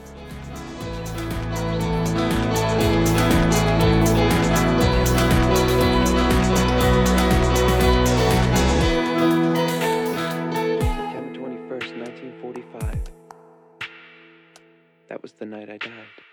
That was the night I died.